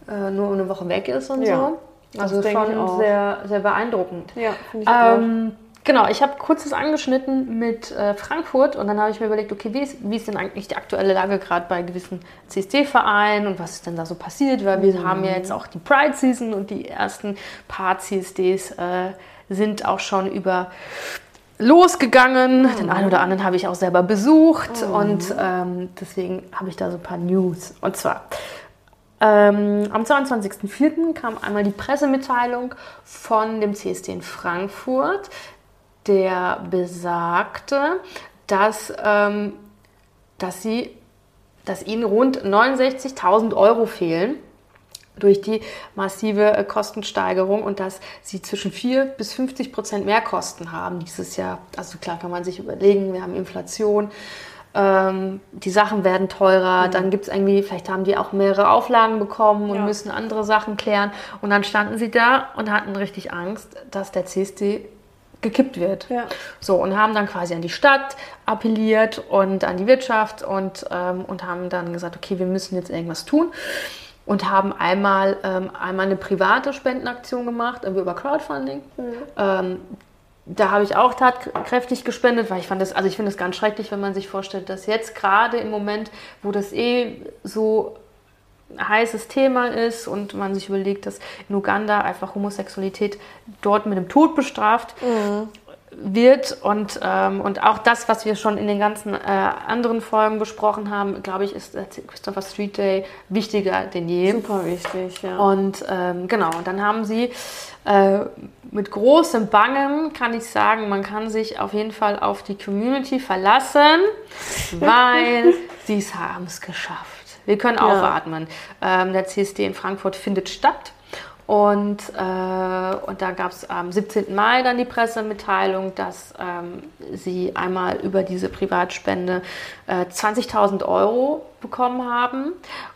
äh, nur eine Woche weg ist und Ja, so. Das Also schon auch. sehr, sehr beeindruckend. Ja, finde ich auch. Ähm, Genau, ich habe kurzes angeschnitten mit äh, Frankfurt und dann habe ich mir überlegt, okay, wie ist, wie ist denn eigentlich die aktuelle Lage gerade bei gewissen CSD-Vereinen und was ist denn da so passiert, weil wir Mhm. haben ja jetzt auch die Pride-Season und die ersten paar CSDs äh, sind auch schon über losgegangen. Mhm. Den einen oder anderen habe ich auch selber besucht und ähm, deswegen habe ich da so ein paar News. Und zwar ähm, am 22.04. kam einmal die Pressemitteilung von dem CSD in Frankfurt, der besagte, dass, ähm, dass, sie, dass ihnen rund 69.000 Euro fehlen durch die massive äh, Kostensteigerung und dass sie zwischen 4 bis 50 Prozent mehr Kosten haben dieses Jahr. Also klar kann man sich überlegen, wir haben Inflation, ähm, die Sachen werden teurer, dann gibt es irgendwie, vielleicht haben die auch mehrere Auflagen bekommen und Ja. müssen andere Sachen klären. Und dann standen sie da und hatten richtig Angst, dass der CSD gekippt wird. Ja. So, und haben dann quasi an die Stadt appelliert und an die Wirtschaft und, ähm, und haben dann gesagt, okay, wir müssen jetzt irgendwas tun. Und haben einmal, ähm, einmal eine private Spendenaktion gemacht, irgendwie über Crowdfunding. Ähm, da habe ich auch tatkräftig gespendet, weil ich fand das, also ich finde es ganz schrecklich, wenn man sich vorstellt, dass jetzt gerade im Moment, wo das eh so heißes Thema ist und man sich überlegt, dass in Uganda einfach Homosexualität dort mit dem Tod bestraft wird und, ähm, und auch das, was wir schon in den ganzen äh, anderen Folgen besprochen haben, glaube ich, ist der Christopher Street Day wichtiger denn je. Super wichtig, ja. Und ähm, genau, und dann haben sie äh, mit großem Bangen, kann ich sagen, man kann sich auf jeden Fall auf die Community verlassen, *laughs* weil sie haben es geschafft. Wir können Ja. aufatmen. Ähm, der CSD in Frankfurt findet statt. Und, äh, und da gab es am 17. Mai dann die Pressemitteilung, dass ähm, sie einmal über diese Privatspende äh, 20.000 Euro bekommen haben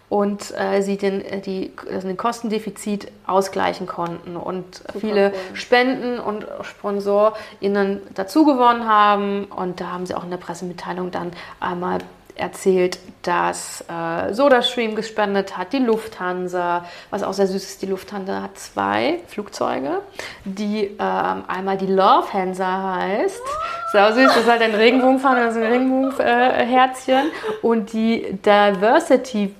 und äh, sie den, die, also den Kostendefizit ausgleichen konnten und viele cool. Spenden und SponsorInnen dazu gewonnen haben. Und da haben sie auch in der Pressemitteilung dann einmal erzählt, dass äh, SodaStream gespendet hat, die Lufthansa, was auch sehr süß ist, die Lufthansa hat zwei Flugzeuge, die ähm, einmal die Love Hansa heißt, sau süß, das ist halt ein Regenbogenfahne, also ein Regenbogenherzchen. Und die Diversity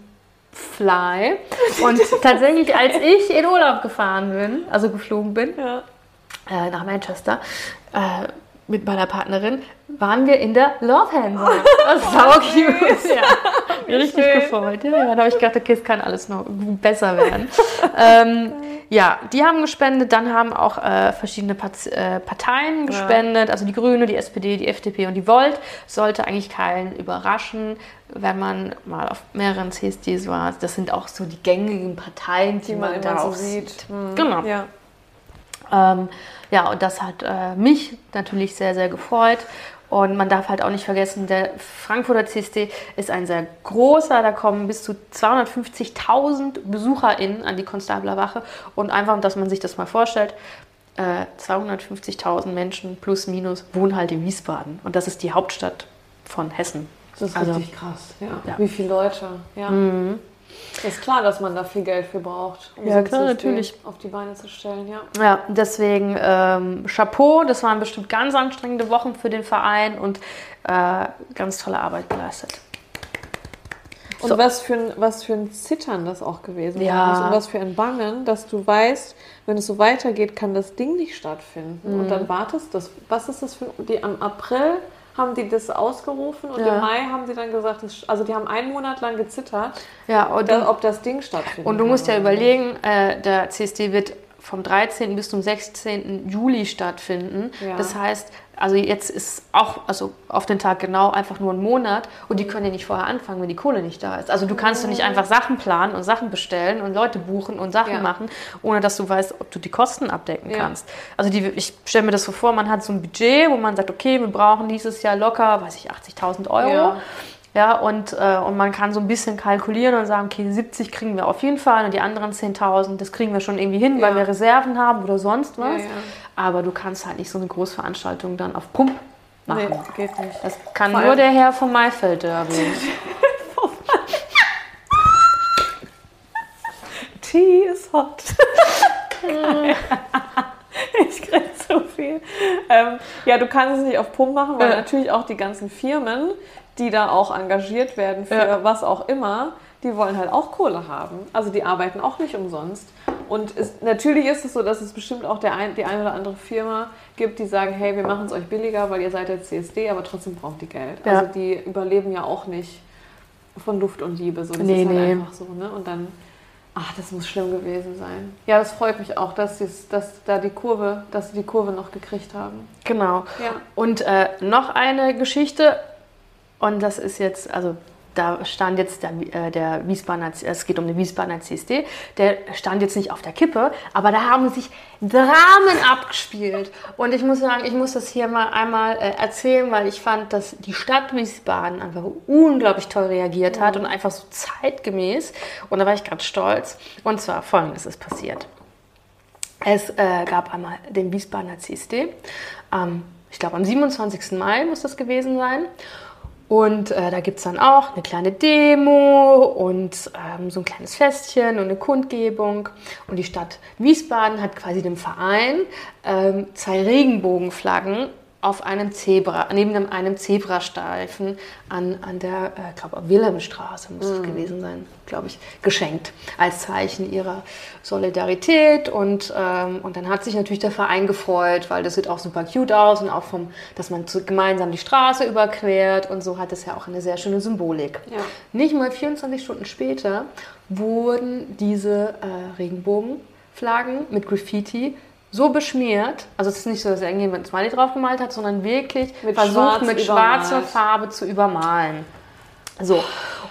Fly. Und tatsächlich, als ich in Urlaub gefahren bin, also geflogen bin, ja. äh, nach Manchester äh, mit meiner Partnerin, waren wir in der Love Hansa. Das ist *laughs* sau cute. Ja. Richtig schön. gefreut. Ja, ja, da habe ich gedacht, okay, es kann alles noch besser werden. *laughs* ähm, ja, die haben gespendet. Dann haben auch äh, verschiedene Pat äh, Parteien gespendet. Also die Grüne, die SPD, die FDP und die Volt. Sollte eigentlich keinen überraschen, wenn man mal auf mehreren CSDs war. Das sind auch so die gängigen Parteien, die, Die man da immer so auch sieht. Hm. Genau. Ja. ähm, ja, und das hat äh, mich natürlich sehr, sehr gefreut. Und man darf halt auch nicht vergessen, der Frankfurter CSD ist ein sehr großer, da kommen bis zu 250.000 BesucherInnen an die Konstabler Wache. Und einfach, dass man sich das mal vorstellt, äh, 250.000 Menschen plus minus wohnen halt in Wiesbaden. Und das ist die Hauptstadt von Hessen. Das ist Also- richtig krass. Ja. Ja. Wie viele Leute? Ja. Ist klar, dass man da viel Geld für braucht, um Ja, klar, natürlich. auf die Beine zu stellen. Ja. Ja, deswegen ähm, Chapeau, das waren bestimmt ganz anstrengende Wochen für den Verein und äh, ganz tolle Arbeit geleistet. Und So. was, für ein, was für ein Zittern das auch gewesen Ja. muss und was für ein Bangen, dass du weißt, wenn es so weitergeht, kann das Ding nicht stattfinden. Mhm. Und dann wartest du, was ist das für die am April haben die das ausgerufen und Ja. im Mai haben sie dann gesagt, also die haben einen Monat lang gezittert, Ja, und da, du, ob das Ding stattfindet. und du musst ja überlegen, äh, der CSD wird vom 13. bis zum 16. Juli stattfinden. Ja. Das heißt, also jetzt ist auch, also auf den Tag genau einfach nur ein Monat und die können ja nicht vorher anfangen, wenn die Kohle nicht da ist. Also du kannst doch nicht einfach Sachen planen und Sachen bestellen und Leute buchen und Sachen Ja. machen, ohne dass du weißt, ob du die Kosten abdecken Ja. kannst. Also die, ich stelle mir das so vor, man hat so ein Budget, wo man sagt, okay, wir brauchen dieses Jahr locker, weiß ich, 80.000 Euro. Ja. Ja, und, äh, und man kann so ein bisschen kalkulieren und sagen, okay, 70 kriegen wir auf jeden Fall und die anderen 10.000, das kriegen wir schon irgendwie hin, weil Ja. wir Reserven haben oder sonst was. Ja. Aber du kannst halt nicht so eine Großveranstaltung dann auf Pump machen. Nee, geht nicht. Das kann Vor nur der Herr vom Maifeld Derby. *laughs* Tea is hot. *laughs* ich grinse. zu viel. Ähm, ja, du kannst es nicht auf Pump machen, weil Ja. natürlich auch die ganzen Firmen, die da auch engagiert werden für Ja. was auch immer, die wollen halt auch Kohle haben. Also die arbeiten auch nicht umsonst. Und es, natürlich ist es so, dass es bestimmt auch der ein, die eine oder andere Firma gibt, die sagen, hey, wir machen es euch billiger, weil ihr seid der CSD, aber trotzdem braucht die Geld. Ja. Also die überleben ja auch nicht von Luft und Liebe. So, das Nee, ist halt nee. einfach so. Ne? Und dann, ach, das muss schlimm gewesen sein. Ja, das freut mich auch, dass, die's- dass da die Kurve, dass sie die Kurve noch gekriegt haben. Genau. Ja. Und äh, noch eine Geschichte, und das ist jetzt, also da stand jetzt der, äh, der Wiesbadener, es geht um den Wiesbadener CSD, der stand jetzt nicht auf der Kippe, aber da haben sich Dramen abgespielt. Und ich muss sagen, ich muss das hier mal einmal äh, erzählen, weil ich fand, dass die Stadt Wiesbaden einfach unglaublich toll reagiert hat und einfach so zeitgemäß. Und da war ich ganz stolz. Und zwar folgendes ist passiert. Es äh, gab einmal den Wiesbadener CSD. Am, ich glaube, am 27. Mai muss das gewesen sein. Und äh, da gibt es dann auch eine kleine Demo und ähm, so ein kleines Festchen und eine Kundgebung. Und die Stadt Wiesbaden hat quasi dem Verein ähm, zwei Regenbogenflaggen auf einem Zebra, neben einem, einem Zebrastreifen an, an der, äh, glaube Wilhelmstraße muss es gewesen sein, glaube ich, geschenkt. Als Zeichen ihrer Solidarität. Und, ähm, und dann hat sich natürlich der Verein gefreut, weil das sieht auch super cute aus und auch vom, dass man zu, gemeinsam die Straße überquert und so hat es ja auch eine sehr schöne Symbolik. Ja. Nicht mal 24 Stunden später wurden diese äh, Regenbogenflaggen mit Graffiti so beschmiert, also es ist nicht so, dass irgendjemand ein Smiley drauf gemalt hat, sondern wirklich Mit versucht Schwarz mit übermalt. schwarzer Farbe zu übermalen. So,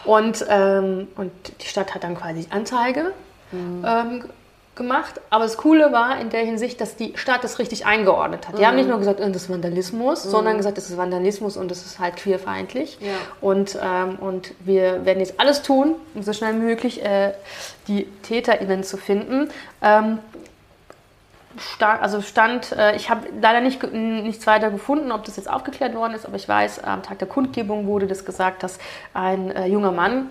und, ähm, und die Stadt hat dann quasi Anzeige ähm, g- gemacht. Aber das Coole war in der Hinsicht, dass die Stadt das richtig eingeordnet hat. Die haben nicht nur gesagt, äh, das ist Vandalismus, sondern gesagt, das ist Vandalismus und das ist halt queerfeindlich. Ja. Und, ähm, und wir werden jetzt alles tun, um so schnell wie möglich äh, die TäterInnen zu finden. Ähm, stand, also stand, äh, ich habe leider nicht, nichts weiter gefunden, ob das jetzt aufgeklärt worden ist, aber ich weiß, am Tag der Kundgebung wurde das gesagt, dass ein äh, junger Mann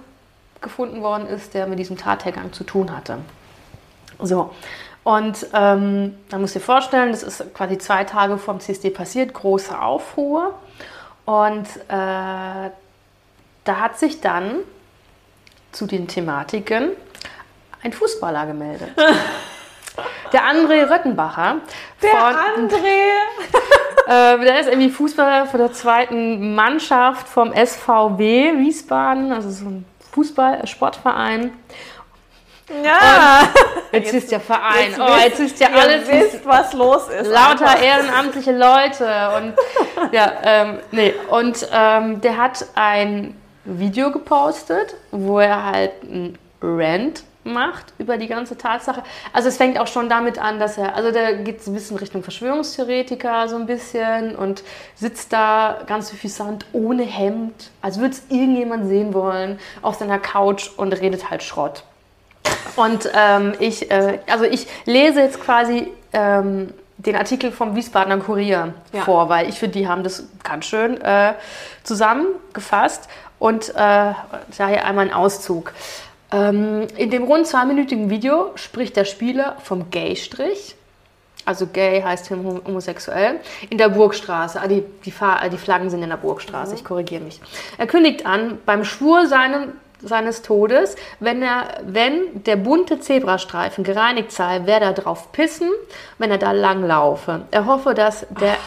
gefunden worden ist, der mit diesem Tathergang zu tun hatte. So. Und ähm, musst du dir vorstellen, das ist quasi zwei Tage vor dem CSD passiert, große Aufruhr. Und äh, da hat sich dann zu den Thematiken ein Fußballer gemeldet. *laughs* Der André Röttenbacher. Der von, André! *laughs* äh, der ist irgendwie Fußballer von der zweiten Mannschaft vom SVW Wiesbaden, also so ein Fußball-Sportverein. Ja! *laughs* Jetzt, ist der Verein. Jetzt oh, jetzt ist ja alles wisst, was los ist. lauter einfach. ehrenamtliche Leute und *laughs* ja, ähm, nee, und ähm, der hat ein Video gepostet, wo er halt ein Rant macht über die ganze Tatsache. Also es fängt auch schon damit an, dass er, also der geht so ein bisschen Richtung Verschwörungstheoretiker so ein bisschen und sitzt da ganz suffisant ohne Hemd, als würde es irgendjemand sehen wollen, auf seiner Couch und redet halt Schrott. Und ähm, ich, äh, also ich lese jetzt quasi ähm, den Artikel vom Wiesbadener Kurier Ja. vor, weil ich finde, die haben das ganz schön äh, zusammengefasst und äh, daher einmal ein Auszug. Ähm, in dem rund zweiminütigen Video spricht der Spieler vom Gay-Strich. Also gay heißt hom- homosexuell, in der Burgstraße. Ah, die, die, äh, die Flaggen sind in der Burgstraße, ich korrigiere mich. Er kündigt an, beim Schwur seinem, seines Todes, wenn, er, wenn der bunte Zebrastreifen gereinigt sei, werde er drauf pissen, wenn er da lang laufe. Er hoffe, dass der,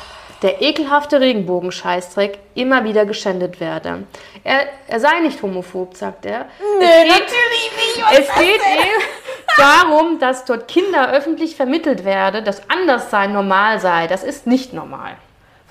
der ekelhafte Regenbogenscheißdreck immer wieder geschändet werde. Er, er sei nicht homophob, sagt er. es geht, natürlich nicht! Was es geht ihm darum, dass dort Kinder öffentlich vermittelt werde, dass Anderssein normal sei. Das ist nicht normal.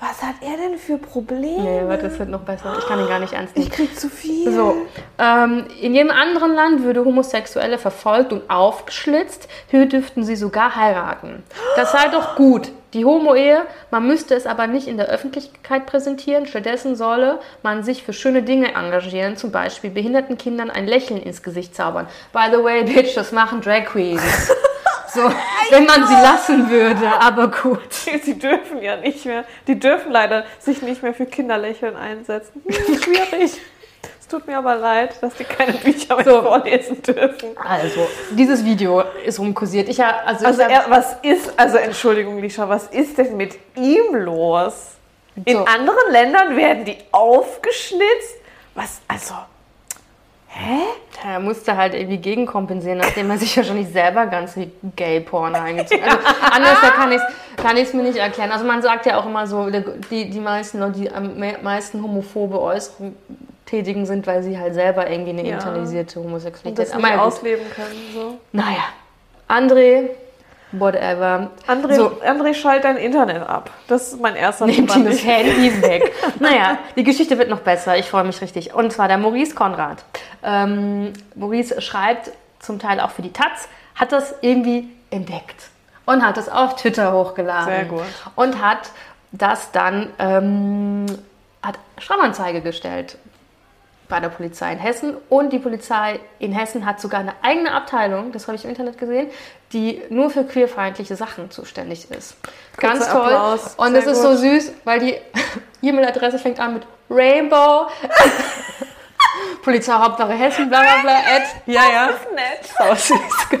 Was hat er denn für Probleme? Nee, warte, das wird noch besser. Ich kann ihn gar nicht ernst nehmen. Ich krieg zu viel. So, ähm, in jedem anderen Land würde Homosexuelle verfolgt und aufgeschlitzt. Hier dürften sie sogar heiraten. Das sei doch gut. Die Homo-Ehe, man müsste es aber nicht in der Öffentlichkeit präsentieren. Stattdessen solle man sich für schöne Dinge engagieren, zum Beispiel behinderten Kindern ein Lächeln ins Gesicht zaubern. By the way, Bitch, das machen Drag Queens. *laughs* So, wenn man sie lassen würde, aber gut. *laughs* Sie dürfen ja nicht mehr, die dürfen leider sich nicht mehr für Kinderlächeln einsetzen. Hm, schwierig. tut mir aber leid, dass die keine Bücher mehr so. vorlesen dürfen. Also, dieses Video ist rumkursiert. Ich, also, also ich er, was ist, also Entschuldigung, Lisha, was ist denn mit ihm los? In so. anderen Ländern werden die aufgeschnitzt. Was, also, Hä? Er musste halt irgendwie gegenkompensieren, nachdem er sich *laughs* ja schon nicht selber ganz wie Gay-Porn eingezogen hat. Also, anders kann ich es kann mir nicht erklären. Also man sagt ja auch immer so, die, die meisten Leute, die am meisten homophobe Äußerungen tätigen, sind, weil sie halt selber irgendwie eine ja. internalisierte Homosexualität haben. ausleben können. So. Naja, André whatever. André, so. André schalt dein Internet ab. Das ist mein erster Nehmt ihm das Handy *laughs* weg. naja, die Geschichte wird noch besser. Ich freue mich richtig. Und zwar der Maurice Konrad. Ähm, Maurice schreibt zum Teil auch für die Taz, hat das irgendwie entdeckt und hat es auf Twitter hochgeladen. Sehr gut. Und hat das dann ähm, hat Strafanzeige gestellt bei der Polizei in Hessen. Und die Polizei in Hessen hat sogar eine eigene Abteilung, das habe ich im Internet gesehen, die nur für queerfeindliche Sachen zuständig ist. Ganz Kurzer toll. Applaus. Und es ist so süß, weil die *laughs* E-Mail-Adresse fängt an mit Rainbow. *laughs* Polizei Hauptwache Hessen, bla bla bla, Ad. Ja, ja. Das ist nett. So süß. *laughs*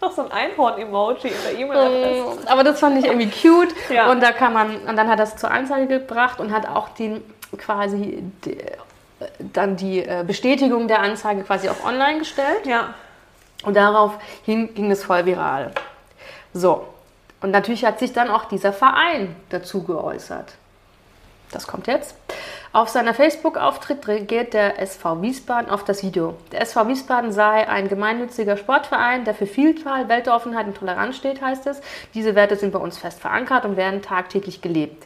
Noch so ein Einhorn-Emoji in der E-Mail-Adresse. Mm, aber das fand ich irgendwie cute. Ja. Und da kann man, und dann hat er es zur Anzeige gebracht und hat auch den quasi dann die äh, Bestätigung der Anzeige quasi auch online gestellt. Ja. Und daraufhin ging es voll viral. So. Und natürlich hat sich dann auch dieser Verein dazu geäußert. Das kommt jetzt. Auf seiner Facebook-Auftritt reagiert der SV Wiesbaden auf das Video. Der SV Wiesbaden sei ein gemeinnütziger Sportverein, der für Vielfalt, Weltoffenheit und Toleranz steht, heißt es. Diese Werte sind bei uns fest verankert und werden tagtäglich gelebt.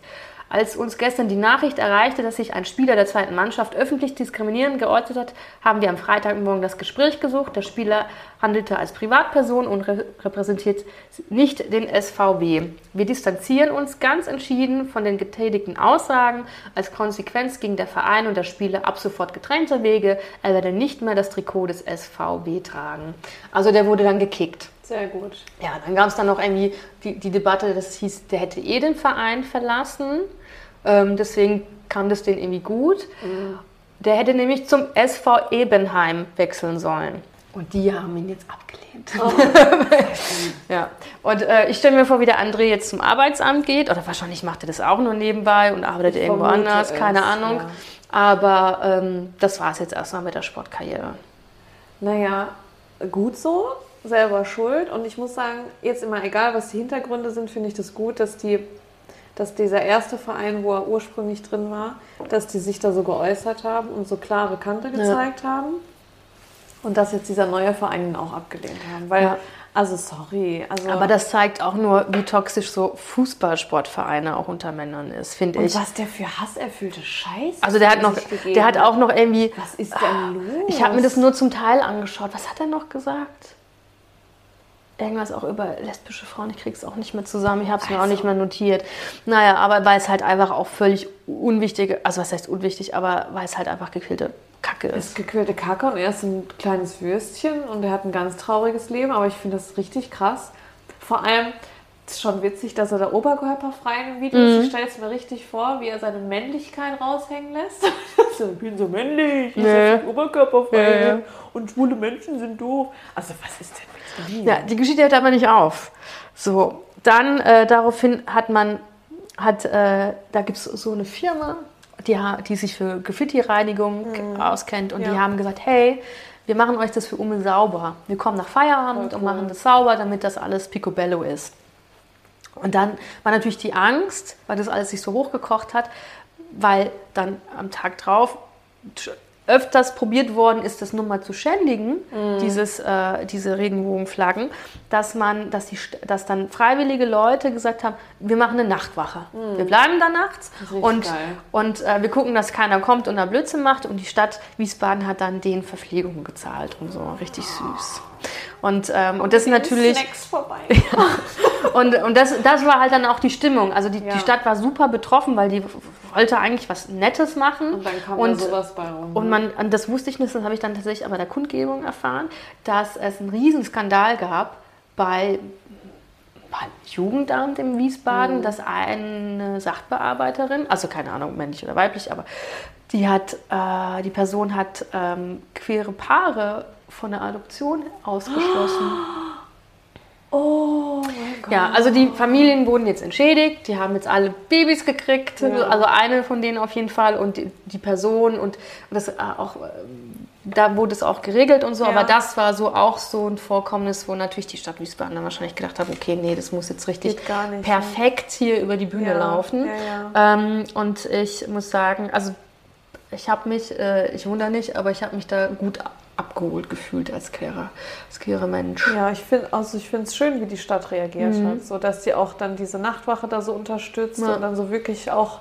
Als uns gestern die Nachricht erreichte, dass sich ein Spieler der zweiten Mannschaft öffentlich diskriminierend geäußert hat, haben wir am Freitagmorgen das Gespräch gesucht. Der Spieler handelte als Privatperson und repräsentiert nicht den SVW. Wir distanzieren uns ganz entschieden von den getätigten Aussagen. Als Konsequenz ging der Verein und der Spieler ab sofort getrennte Wege. Er werde nicht mehr das Trikot des SVW tragen. Also der wurde dann gekickt. Sehr gut. Ja, dann gab es dann noch irgendwie die, die Debatte, das hieß, der hätte eh den Verein verlassen. Ähm, deswegen kam das denen irgendwie gut. Mhm. Der hätte nämlich zum SV Ebenheim wechseln sollen. Und die haben ihn jetzt abgelehnt. Oh. *laughs* ja. Und äh, ich stelle mir vor, wie der André jetzt zum Arbeitsamt geht. Oder wahrscheinlich macht er das auch nur nebenbei und arbeitet ich irgendwo anders, es, keine Ahnung. Ja. Aber ähm, das war es jetzt erstmal mit der Sportkarriere. Naja, gut so selber schuld. Und ich muss sagen, jetzt immer egal, was die Hintergründe sind, finde ich das gut, dass die dass dieser erste Verein, wo er ursprünglich drin war, dass die sich da so geäußert haben und so klare Kante gezeigt ja. haben. Und dass jetzt dieser neue Verein ihn auch abgelehnt haben. Weil, ja. also sorry. Also Aber das zeigt auch nur, wie toxisch so Fußballsportvereine auch unter Männern ist, finde ich. Und was der für hasserfüllte Scheiße Also der hat noch, der hat auch noch irgendwie. Was ist denn los? Ich habe mir das nur zum Teil angeschaut. Was hat er noch gesagt? Irgendwas auch über lesbische Frauen, ich kriege es auch nicht mehr zusammen, ich habe es mir also. auch nicht mehr notiert. Naja, aber weil es halt einfach auch völlig unwichtig, also was heißt unwichtig, aber weil es halt einfach gequälte Kacke ist. Es ist gequälte Kacke und er ist ein kleines Würstchen und er hat ein ganz trauriges Leben, aber ich finde das richtig krass. Vor allem, es ist schon witzig, dass er da oberkörperfrei im Video ist. Mhm. Ich stelle es mir richtig vor, wie er seine Männlichkeit raushängen lässt. *laughs* ich bin so männlich, ich nee. bin oberkörperfrei ja, ja. und schwule Menschen sind doof. Also was ist denn ja, die Geschichte hört aber nicht auf. So, dann äh, daraufhin hat man, hat, äh, da gibt es so eine Firma, die, die sich für Graffiti-Reinigung mhm. auskennt und ja. die haben gesagt, hey, wir machen euch das für Umme sauber. Wir kommen nach Feierabend cool. und machen das sauber, damit das alles picobello ist. Und dann war natürlich die Angst, weil das alles sich so hochgekocht hat, weil dann am Tag drauf öfters probiert worden ist, das nur mal zu schändigen, mm. dieses, äh, diese Regenbogenflaggen, dass man, dass, die, dass dann freiwillige Leute gesagt haben, wir machen eine Nachtwache. Mm. Wir bleiben da nachts und, und äh, wir gucken, dass keiner kommt und da Blödsinn macht und die Stadt Wiesbaden hat dann den Verpflegung gezahlt und so. Richtig süß. Und, ähm, und das ist natürlich. Snacks vorbei. *laughs* ja. Und, und das, das war halt dann auch die Stimmung. Also die, ja. die Stadt war super betroffen, weil die wollte eigentlich was Nettes machen. Und dann kam und, da sowas bei rum. Und, man, und das wusste ich nicht, das habe ich dann tatsächlich aber der Kundgebung erfahren, dass es einen Riesenskandal gab bei Jugendamt im Wiesbaden, mhm. dass eine Sachbearbeiterin, also keine Ahnung, männlich oder weiblich, aber Die hat, äh, die Person hat ähm, queere Paare von der Adoption ausgeschlossen. *gasps* Oh mein Gott. Ja, also die Familien wurden jetzt entschädigt, die haben jetzt alle Babys gekriegt, Ja. also eine von denen auf jeden Fall und die, die Person und, und das äh, auch, ähm, da wurde es auch geregelt und so, Ja. aber das war so auch so ein Vorkommnis, wo natürlich die Stadt Wiesbaden dann wahrscheinlich gedacht hat, okay, nee, das muss jetzt richtig nicht, perfekt hier über die Bühne Ja, laufen. Ähm, und ich muss sagen, also ich habe mich, äh, ich wundere nicht, aber ich habe mich da gut abgeholt gefühlt als queerer, als queerer Mensch. Ja, ich finde also ich finde es schön, wie die Stadt reagiert hat, so dass die auch dann diese Nachtwache da so unterstützt Ja. und dann so wirklich auch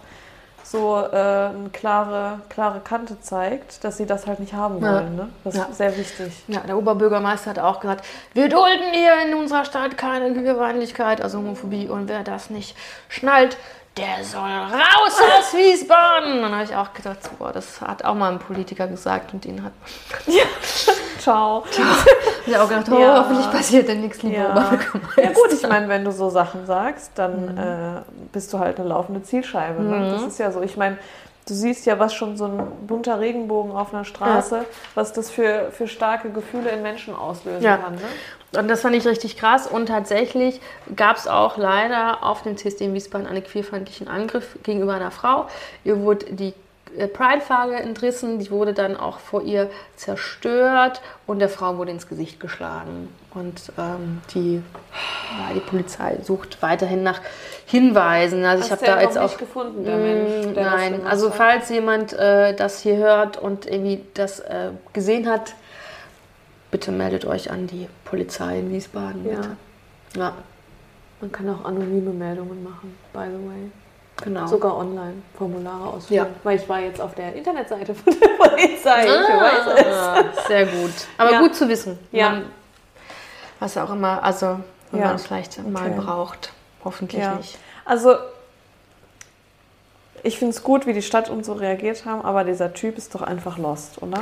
so äh, eine klare, klare Kante zeigt, dass sie das halt nicht haben Ja. wollen. Ne? Das Ja. ist sehr wichtig. Ja, der Oberbürgermeister hat auch gesagt, wir dulden hier in unserer Stadt keine Queerfeindlichkeit, also Homophobie. Und wer das nicht schnallt, der soll raus aus Wiesbaden. Dann habe ich auch gedacht, so, boah, das hat auch mal ein Politiker gesagt und ihn hat *laughs* Ciao. *laughs* ich auch gedacht, oh, Ja. hoffentlich passiert denn nichts, lieber Ja. Oberbürgermeister. ja gut, ich meine, wenn du so Sachen sagst, dann Mhm. äh, bist du halt eine laufende Zielscheibe. Ne? Das ist ja so. Ich meine, du siehst ja, was schon so ein bunter Regenbogen auf einer Straße, was das für, für starke Gefühle in Menschen auslösen Ja. kann. Ne? Und das fand ich richtig krass. Und tatsächlich gab es auch leider auf dem CSD in Wiesbaden einen queerfeindlichen Angriff gegenüber einer Frau. Ihr wurde die äh, Pride-Flagge entrissen, die wurde dann auch vor ihr zerstört und der Frau wurde ins Gesicht geschlagen. Und ähm, die, ja, die Polizei sucht weiterhin nach Hinweisen. Also ich Hast habe du da jetzt auch nicht gefunden, der Mensch, Mm, der das Nein, also hat. falls jemand äh, das hier hört und irgendwie das äh, gesehen hat, bitte meldet euch an die Polizei in Wiesbaden. Ja. Bitte. Ja, Man kann auch anonyme Meldungen machen, by the way. genau. Sogar online Formulare ausfüllen. Ja. Weil ich war jetzt auf der Internetseite von der *laughs* Polizei. Ich. Ah, sehr gut. Aber Ja. gut zu wissen. Ja. Man, was auch immer, also wenn Ja. man es vielleicht mal Okay. braucht. Hoffentlich Ja. nicht. Also, ich finde es gut, wie die Stadt und so reagiert haben, aber dieser Typ ist doch einfach lost, oder?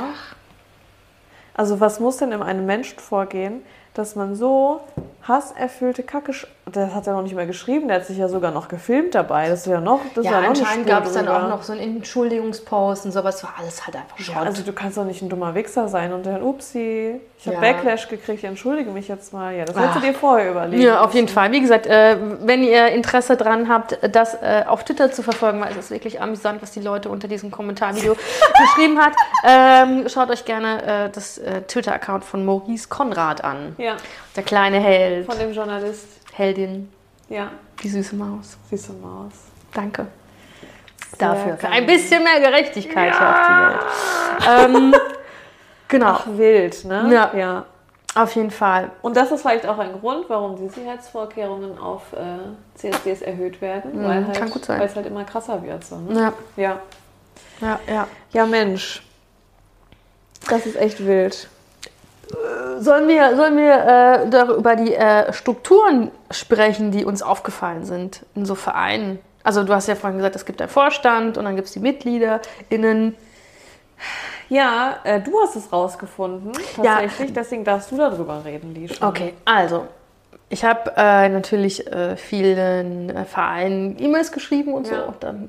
Also, was muss denn in einem Menschen vorgehen, dass man so hasserfüllte Kacke. Der hat ja noch nicht mal geschrieben, der hat sich ja sogar noch gefilmt dabei. Das ist ja noch. Das Ja, noch eine anscheinend gab es dann auch noch so einen Entschuldigungspost und so, aber es war alles halt einfach Schrott. Ja, also du kannst doch nicht ein dummer Wichser sein und dann, upsi, ich habe Ja. Backlash gekriegt, ich entschuldige mich jetzt mal. Ja, das hättest du dir vorher überlegt. Ja, auf jeden Fall. Wie gesagt, äh, wenn ihr Interesse daran habt, das äh, auf Twitter zu verfolgen, weil es ist wirklich amüsant, was die Leute unter diesem Kommentarvideo *laughs* geschrieben hat, ähm, schaut euch gerne äh, das Twitter-Account von Maurice Konrad an. Ja, Der kleine Held, von dem Journalist. Heldin, Ja, die süße Maus. siehst du mal aus. Danke. Sehr Dafür. Für geil. ein bisschen mehr Gerechtigkeit hier auf die Welt. Ähm, *laughs* genau, Ach, wild, ne? Ja. ja. auf jeden Fall. Und das ist vielleicht auch ein Grund, warum die Sicherheitsvorkehrungen auf äh, CSDs erhöht werden, Mhm, weil, halt, kann gut sein. weil es halt immer krasser wird. So, ne? Ja, ja. ja, ja. ja, Mensch. Das ist echt wild. Sollen wir, sollen wir äh, darüber über die äh, Strukturen sprechen, die uns aufgefallen sind in so Vereinen? Also du hast ja vorhin gesagt, es gibt einen Vorstand und dann gibt es die MitgliederInnen. Ja, äh, du hast es rausgefunden, Ja. tatsächlich. Deswegen darfst du darüber reden, schon. Okay, also ich habe äh, natürlich äh, vielen äh, Vereinen E-Mails geschrieben und so. Ja. Und dann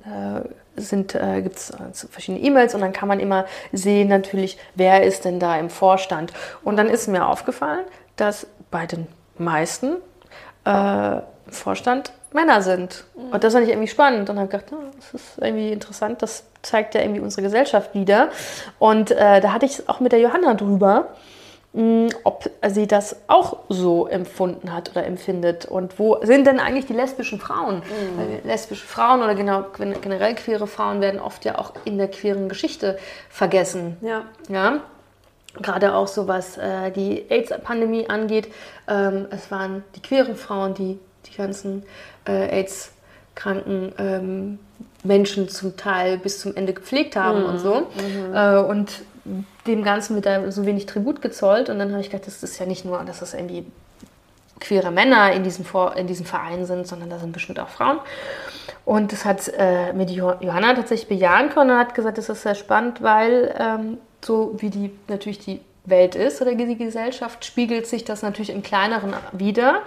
äh, sind, äh, gibt es äh, verschiedene E-Mails und dann kann man immer sehen natürlich, wer ist denn da im Vorstand. Und dann ist mir aufgefallen, dass bei den meisten äh, im Vorstand Männer sind. Und das fand ich irgendwie spannend und habe gedacht, ja, das ist irgendwie interessant, das zeigt ja irgendwie unsere Gesellschaft wieder. Und da hatte ich es auch mit der Johanna drüber, ob sie das auch so empfunden hat oder empfindet. Und wo sind denn eigentlich die lesbischen Frauen? Weil lesbische Frauen oder genau, generell queere Frauen werden oft ja auch in der queeren Geschichte vergessen. Ja. Ja, gerade auch so was äh, die AIDS-Pandemie angeht. Ähm, es waren die queeren Frauen, die die ganzen äh, AIDS-kranken ähm, Menschen zum Teil bis zum Ende gepflegt haben und so. Äh, und dem Ganzen wird da so wenig Tribut gezollt. Und dann habe ich gedacht, das ist ja nicht nur, dass das irgendwie queere Männer in diesem, Vor in diesem Verein sind, sondern da sind bestimmt auch Frauen. Und das hat äh, mir die Jo- Johanna tatsächlich bejahen können und hat gesagt, das ist sehr spannend, weil ähm, so wie die natürlich die Welt ist oder die Gesellschaft, spiegelt sich das natürlich im Kleineren wieder.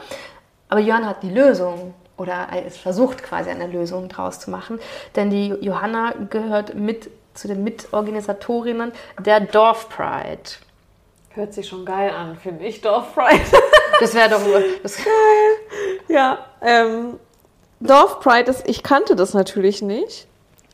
Aber Johanna hat die Lösung oder es versucht quasi eine Lösung draus zu machen. Denn die Johanna gehört mit zu den Mitorganisatorinnen der Dorf Pride. Hört sich schon geil an, finde ich, Dorf Pride. *laughs* Das wäre doch *laughs* das ja, ähm, Dorf Pride ist, ich kannte das natürlich nicht.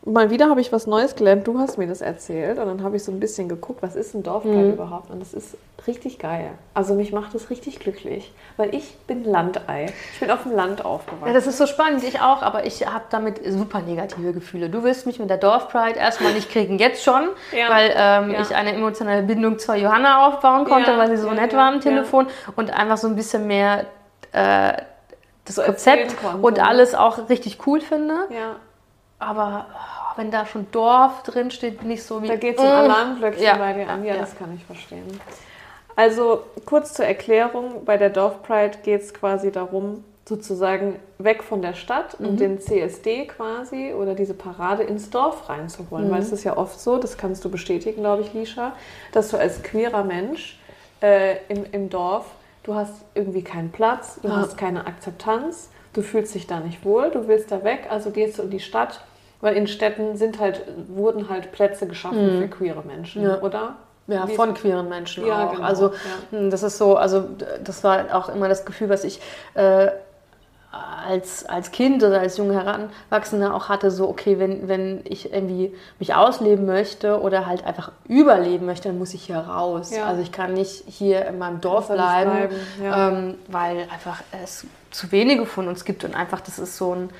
Mal wieder habe ich was Neues gelernt. Du hast mir das erzählt und dann habe ich so ein bisschen geguckt, was ist ein Dorfpride mhm. überhaupt? Und das ist richtig geil. Also mich macht das richtig glücklich, weil ich bin Landei. Ich bin auf dem Land aufgewachsen. Ja, das ist so spannend. Ich auch, aber ich habe damit super negative Gefühle. Du willst mich mit der Dorfpride erstmal nicht kriegen, jetzt schon, *laughs* ja. weil ähm, ja. ich eine emotionale Bindung zur Johanna aufbauen konnte, ja. weil sie so nett war am Telefon und einfach so ein bisschen mehr äh, das so Konzept und alles auch richtig cool finde. Ja. Aber oh, wenn da schon Dorf drin steht, nicht so wie. Da geht so ein mm. Alarmglöckchen ja, bei dir an. Ja, ja, das kann ich verstehen. Also kurz zur Erklärung: Bei der Dorf Pride geht es quasi darum, sozusagen weg von der Stadt mhm. und den CSD quasi oder diese Parade ins Dorf reinzuholen. Mhm. Weil es ist ja oft so, das kannst du bestätigen, glaube ich, Lisha, dass du als queerer Mensch äh, im, im Dorf, du hast irgendwie keinen Platz, du ja. hast keine Akzeptanz, du fühlst dich da nicht wohl, du willst da weg, also gehst du in die Stadt weil in Städten sind halt, wurden halt Plätze geschaffen mhm. für queere Menschen, ja. oder? Ja, von queeren Menschen ja, auch. Genau, also ja. Hm, das ist so, also das war auch immer das Gefühl, was ich äh, als, als Kind oder als junge Heranwachsende auch hatte, so, okay, wenn, wenn ich irgendwie mich ausleben möchte oder halt einfach überleben möchte, dann muss ich hier raus. Ja. Also ich kann nicht hier in meinem Dorf bleiben, bleiben ähm, weil einfach es zu wenige von uns gibt und einfach das ist so ein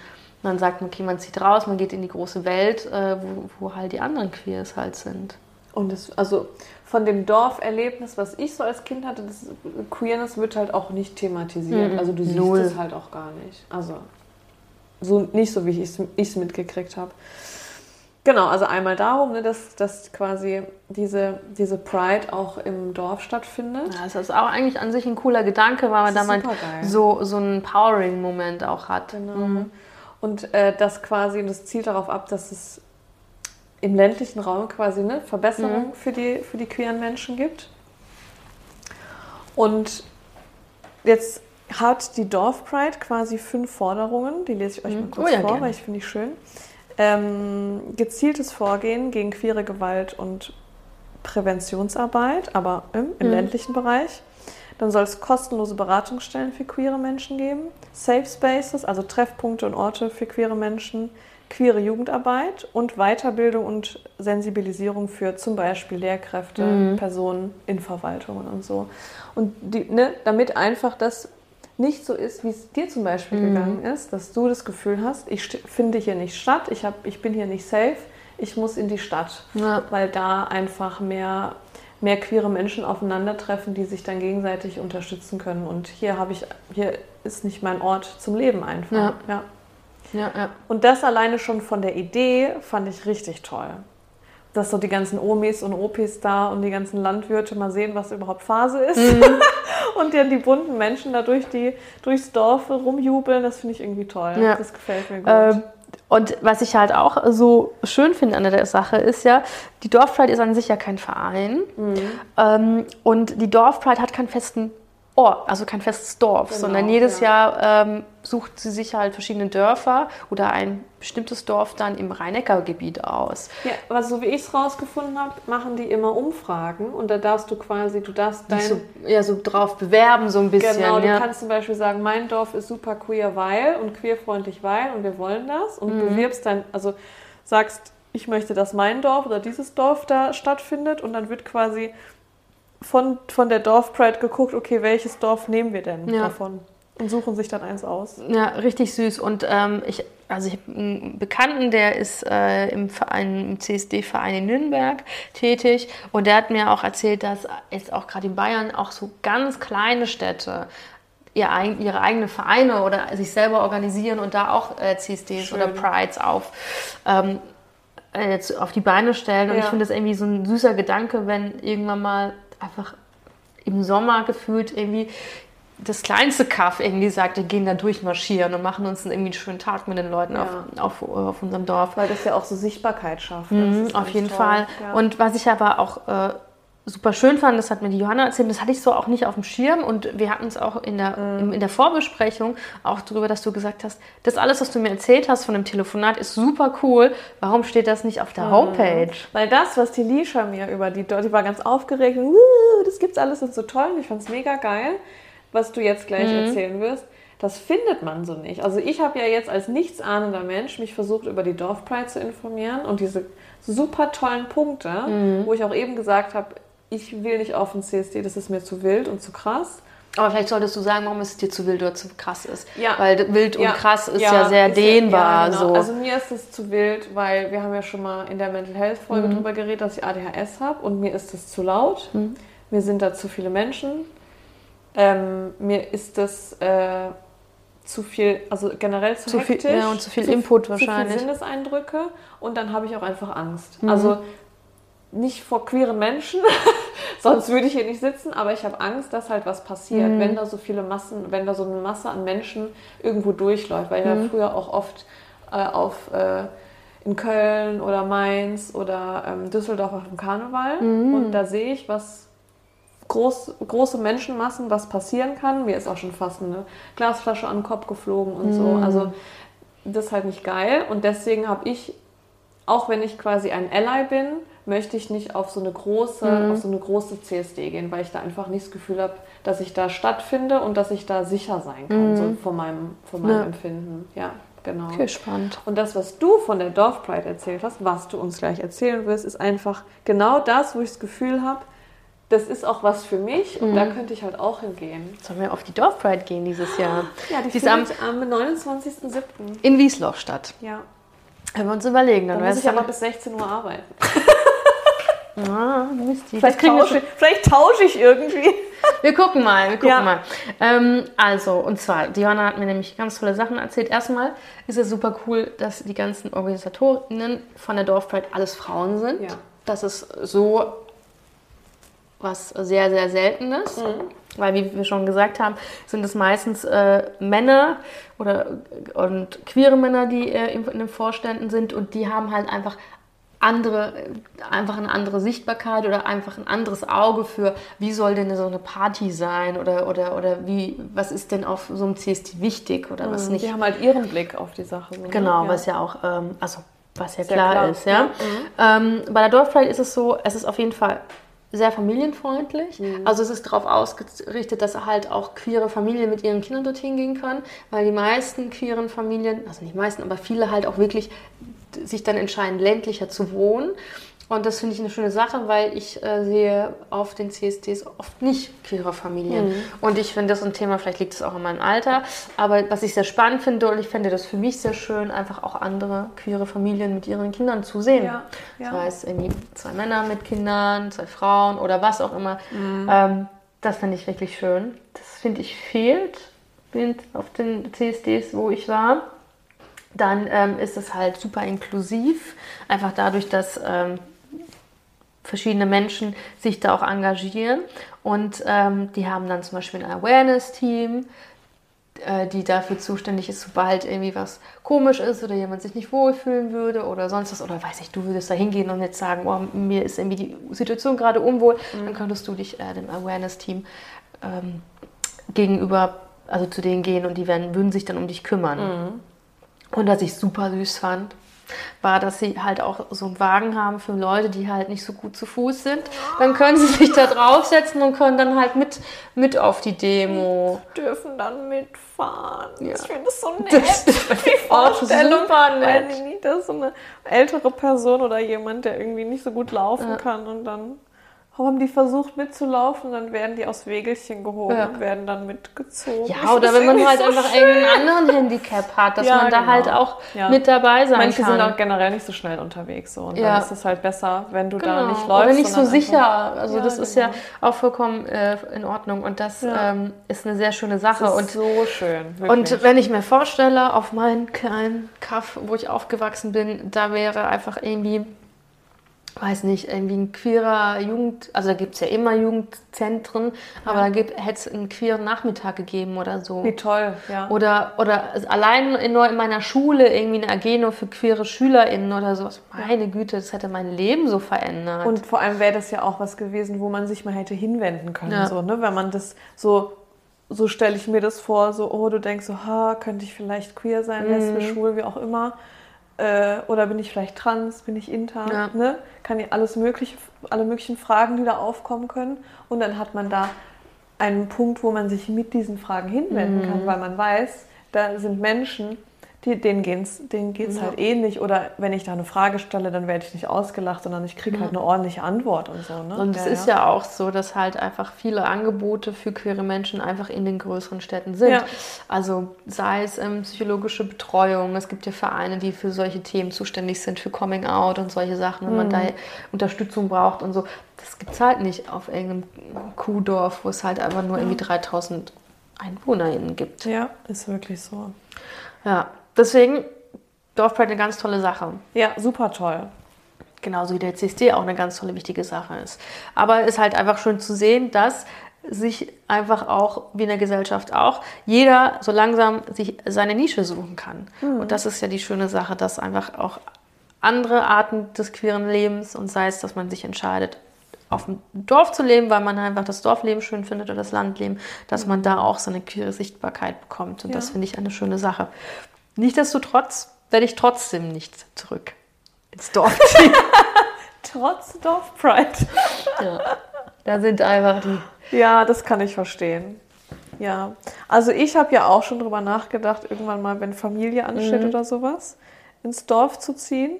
man sagt, okay, man zieht raus, man geht in die große Welt, äh, wo, wo halt die anderen Queers halt sind. Und das, also von dem Dorferlebnis, was ich so als Kind hatte, das Queerness wird halt auch nicht thematisiert. Mhm. Also du siehst Null. es halt auch gar nicht. Also so nicht so, wie ich es mitgekriegt habe. Genau, also einmal darum, ne, dass, dass quasi diese, diese Pride auch im Dorf stattfindet. Ja, das ist auch eigentlich an sich ein cooler Gedanke, weil man da mal so, so einen Powering-Moment auch hat. Genau. Mhm. Und äh, das quasi, das zielt darauf ab, dass es im ländlichen Raum quasi eine Verbesserung mhm. für, die, für die queeren Menschen gibt. Und jetzt hat die Dorf Pride quasi fünf Forderungen, die lese ich euch mhm. mal kurz oh, ja, vor, gerne. weil ich finde ich schön. Ähm, gezieltes Vorgehen gegen queere Gewalt und Präventionsarbeit, aber im, im mhm. ländlichen Bereich. Dann soll es kostenlose Beratungsstellen für queere Menschen geben, Safe Spaces, also Treffpunkte und Orte für queere Menschen, queere Jugendarbeit und Weiterbildung und Sensibilisierung für zum Beispiel Lehrkräfte, mhm. Personen in Verwaltungen und so. Und die, ne, damit einfach das nicht so ist, wie es dir zum Beispiel mhm. gegangen ist, dass du das Gefühl hast, ich finde hier nicht statt, ich, hab, ich bin hier nicht safe, ich muss in die Stadt, ja. weil da einfach mehr mehr queere Menschen aufeinandertreffen, die sich dann gegenseitig unterstützen können. Und hier habe ich, hier ist nicht mein Ort zum Leben einfach. Ja. ja. Ja, ja. Und das alleine schon von der Idee fand ich richtig toll. Dass so die ganzen Omis und Opis da und die ganzen Landwirte mal sehen, was überhaupt Phase ist. Mhm. *laughs* und dann die bunten Menschen da durch die, durchs Dorf rumjubeln, das finde ich irgendwie toll. Ja. Das gefällt mir gut. Ähm und was ich halt auch so schön finde an der Sache ist ja, die Dorfpride ist an sich ja kein Verein. Mhm. Ähm, und die Dorfpride hat keinen festen Ort, also kein festes Dorf, genau, sondern jedes ja. Jahr ähm, sucht sie sich halt verschiedene Dörfer oder ein bestimmtes Dorf dann im Rhein-Neckar-Gebiet aus. Ja, aber so wie ich es rausgefunden habe, machen die immer Umfragen und da darfst du quasi, du darfst dein... So, ja, so drauf bewerben so ein bisschen. Genau, du ja. kannst zum Beispiel sagen, mein Dorf ist super queer, weil und queerfreundlich, weil und wir wollen das und mhm. bewirbst dann, also sagst, ich möchte, dass mein Dorf oder dieses Dorf da stattfindet und dann wird quasi von, von der Dorfpride geguckt, okay, welches Dorf nehmen wir denn ja. davon? Und suchen sich dann eins aus. Ja, richtig süß. Und ähm, ich, also ich habe einen Bekannten, der ist äh, im Verein, im CSD-Verein in Nürnberg tätig und der hat mir auch erzählt, dass jetzt auch gerade in Bayern auch so ganz kleine Städte ihr, ihre eigenen Vereine oder sich selber organisieren und da auch äh, CSDs Schön. oder Prides auf. Ähm, äh, auf die Beine stellen. Und ja. ich finde das irgendwie so ein süßer Gedanke, wenn irgendwann mal einfach im Sommer gefühlt irgendwie das kleinste Kaff irgendwie sagt, wir gehen da durchmarschieren und machen uns irgendwie einen schönen Tag mit den Leuten ja. auf, auf, auf, unserem Dorf. Weil das ja auch so Sichtbarkeit schafft. Mhm, auf jeden toll. Fall. Ja. Und was ich aber auch äh, super schön fand, das hat mir die Johanna erzählt, das hatte ich so auch nicht auf dem Schirm und wir hatten es auch in der, in, in der Vorbesprechung auch darüber, dass du gesagt hast, das alles, was du mir erzählt hast von dem Telefonat, ist super cool. Warum steht das nicht auf der Homepage? Weil das, was die Lisha mir über die, die war ganz aufgeregt, und, "Uh, das gibt's alles und so toll und ich fand's mega geil, was du jetzt gleich erzählen wirst. Das findet man so nicht. Also ich habe ja jetzt als nichtsahnender Mensch mich versucht, über die Dorf Pride zu informieren und diese super tollen Punkte, wo ich auch eben gesagt habe, ich will nicht auf den CSD, das ist mir zu wild und zu krass. Aber vielleicht solltest du sagen, warum es dir zu wild oder zu krass ist. Ja. Weil wild und Ja. krass ist ja, sehr ist ja- dehnbar. ja, genau. so. Also mir ist es zu wild, weil wir haben ja schon mal in der Mental Health Folge Mhm. drüber geredet, dass ich ADHS habe und mir ist es zu laut. Mhm. Mir sind da zu viele Menschen. Ähm, mir ist das äh, zu viel, also generell zu, Zu viel- hektisch. ja, und zu viel Input Zu wahrscheinlich. viele Sinneseindrücke und dann habe ich auch einfach Angst. Mhm. Also nicht vor queeren Menschen, *laughs* sonst würde ich hier nicht sitzen, aber ich habe Angst, dass halt was passiert, Mhm. wenn da so viele Massen, wenn da so eine Masse an Menschen irgendwo durchläuft, weil ich Mhm. ja früher auch oft äh, auf äh, in Köln oder Mainz oder ähm, Düsseldorf auf dem Karneval Mhm. und da sehe ich, was groß, große Menschenmassen, was passieren kann. Mir ist auch schon fast eine Glasflasche an den Kopf geflogen und so. Mhm. Also das ist halt nicht geil und deswegen habe ich auch wenn ich quasi ein Ally bin, möchte ich nicht auf so eine große, Mhm. auf so eine große CSD gehen, weil ich da einfach nicht das Gefühl habe, dass ich da stattfinde und dass ich da sicher sein kann, Mhm. so von meinem, von meinem Ja. Empfinden. Ja, genau. okay, spannend. Und das, was du von der Dorf Pride erzählt hast, was du uns gleich erzählen wirst, ist einfach genau das, wo ich das Gefühl habe, das ist auch was für mich und Mhm. da könnte ich halt auch hingehen. Sollen wir auf die Dorf Pride gehen dieses Jahr? Ja, die, Die ist am, findet am 29.07. in Wiesloch statt. Ja, Wenn wir uns überlegen, da dann muss ich aber dann... bis 16 Uhr arbeiten. *laughs* Ah, Mist, Vielleicht tausche, ich, vielleicht tausche ich irgendwie. *laughs* Wir gucken mal, wir gucken Ja. mal. Ähm, also, und zwar, Diana hat mir nämlich ganz tolle Sachen erzählt. Erstmal ist es super cool, dass die ganzen Organisatorinnen von der Dorf Pride alles Frauen sind. Ja. Das ist so was sehr, sehr Seltenes. Mhm. Weil, wie wir schon gesagt haben, sind es meistens äh, Männer oder und queere Männer, die äh, in, den Vorständen sind und die haben halt einfach andere, einfach eine andere Sichtbarkeit oder einfach ein anderes Auge für, wie soll denn so eine Party sein oder, oder, oder wie, was ist denn auf so einem CSD wichtig oder was nicht. Die haben halt ihren Blick auf die Sache. So, ne? Genau, ja. was ja auch, ähm, also was ja klar, klar, ist, ja. Ähm, bei der Dorfpride ist es so, es ist auf jeden Fall sehr familienfreundlich. Mhm. Also es ist darauf ausgerichtet, dass halt auch queere Familien mit ihren Kindern dorthin gehen können, weil die meisten queeren Familien, also nicht meisten, aber viele halt auch wirklich sich dann entscheiden, ländlicher zu wohnen. Und das finde ich eine schöne Sache, weil ich äh, sehe auf den CSDs oft nicht queere Familien. Mhm. Und ich finde das ein Thema, vielleicht liegt es auch in meinem Alter, aber was ich sehr spannend finde und ich fände das für mich sehr schön, einfach auch andere queere Familien mit ihren Kindern zu sehen. Ja, ja. Das heißt, irgendwie zwei Männer mit Kindern, zwei Frauen oder was auch immer. Mhm. Ähm, das finde ich wirklich schön. Das finde ich fehlt auf den CSDs, wo ich war. Dann ähm, ist es halt super inklusiv, einfach dadurch, dass ähm, verschiedene Menschen sich da auch engagieren. Und ähm, die haben dann zum Beispiel ein Awareness-Team, äh, die dafür zuständig ist, sobald irgendwie was komisch ist oder jemand sich nicht wohlfühlen würde oder sonst was. Oder weiß ich, du würdest da hingehen und jetzt sagen, oh, mir ist irgendwie die Situation gerade unwohl, dann könntest du dich äh, dem Awareness-Team ähm, gegenüber, also zu denen gehen und die werden, würden sich dann um dich kümmern. Und was ich super süß fand, war, dass sie halt auch so einen Wagen haben für Leute, die halt nicht so gut zu Fuß sind. Dann können sie sich da draufsetzen und können dann halt mit, mit auf die Demo. dürfen dann mitfahren. Ja. Ich finde das so nett. Das *laughs* ist die Vorstellung, super nett. nicht, dass so eine ältere Person oder jemand, der irgendwie nicht so gut laufen kann und dann haben die versucht mitzulaufen, dann werden die aus Wegelchen gehoben Ja. und werden dann mitgezogen. Ja, oder wenn man halt so einfach schön. irgendeinen anderen Handicap hat, dass Ja, man da genau. halt auch Ja. mit dabei sein Manche kann. sind auch generell nicht so schnell unterwegs so und dann ist es halt besser, wenn du da Genau. nicht läufst. Oder nicht so sicher. Also das ist genau. ja auch vollkommen äh, in Ordnung. Und das ähm, ist eine sehr schöne Sache. Das und ist so schön. Wirklich. Und wenn ich mir vorstelle, auf meinen kleinen Kaff, wo ich aufgewachsen bin, da wäre einfach irgendwie weiß nicht, irgendwie ein queerer Jugend, also da gibt es ja immer Jugendzentren, aber da hätte es einen queeren Nachmittag gegeben oder so. Wie toll, ja. Oder, oder allein in, nur in meiner Schule irgendwie eine AG nur für queere SchülerInnen oder sowas. Meine Güte, das hätte mein Leben so verändert. Und vor allem wäre das ja auch was gewesen, wo man sich mal hätte hinwenden können. Ja. So, ne? Wenn man das so, so stelle ich mir das vor, so, oh, du denkst so, ha, könnte ich vielleicht queer sein, Mhm. lesbisch, schwul, wie auch immer. Äh, oder bin ich vielleicht trans, bin ich inter, Ja. ne? Kann ich alles mögliche, alle möglichen Fragen, die da aufkommen können. Und dann hat man da einen Punkt, wo man sich mit diesen Fragen hinwenden Mhm. kann, weil man weiß, da sind Menschen, die, denen geht's, denen geht's halt ähnlich. Oder wenn ich da eine Frage stelle, dann werde ich nicht ausgelacht, sondern ich kriege halt eine ordentliche Antwort und so. Ne? Und es ist ja auch so, dass halt einfach viele Angebote für queere Menschen einfach in den größeren Städten sind. Ja. Also sei es ähm, psychologische Betreuung, es gibt ja Vereine, die für solche Themen zuständig sind, für Coming Out und solche Sachen, wenn man da Unterstützung braucht und so. Das gibt es halt nicht auf irgendeinem Kuhdorf, wo es halt einfach nur irgendwie 3000 EinwohnerInnen gibt. Ja, ist wirklich so. Ja, deswegen Dorfpride eine ganz tolle Sache. Ja, super toll. Genauso wie der CSD auch eine ganz tolle, wichtige Sache ist. Aber es ist halt einfach schön zu sehen, dass sich einfach auch, wie in der Gesellschaft auch, jeder so langsam sich seine Nische suchen kann. Und das ist ja die schöne Sache, dass einfach auch andere Arten des queeren Lebens und sei es, dass man sich entscheidet, auf dem Dorf zu leben, weil man einfach das Dorfleben schön findet oder das Landleben, dass man da auch so eine queere Sichtbarkeit bekommt. Und das Ja. finde ich eine schöne Sache. Nichtsdestotrotz werde ich trotzdem nicht zurück ins Dorf *laughs* ziehen. Trotz Dorfpride. Ja. Da sind einfach die. Ja, das kann ich verstehen. Ja, also ich habe ja auch schon drüber nachgedacht, irgendwann mal, wenn Familie ansteht oder sowas, ins Dorf zu ziehen.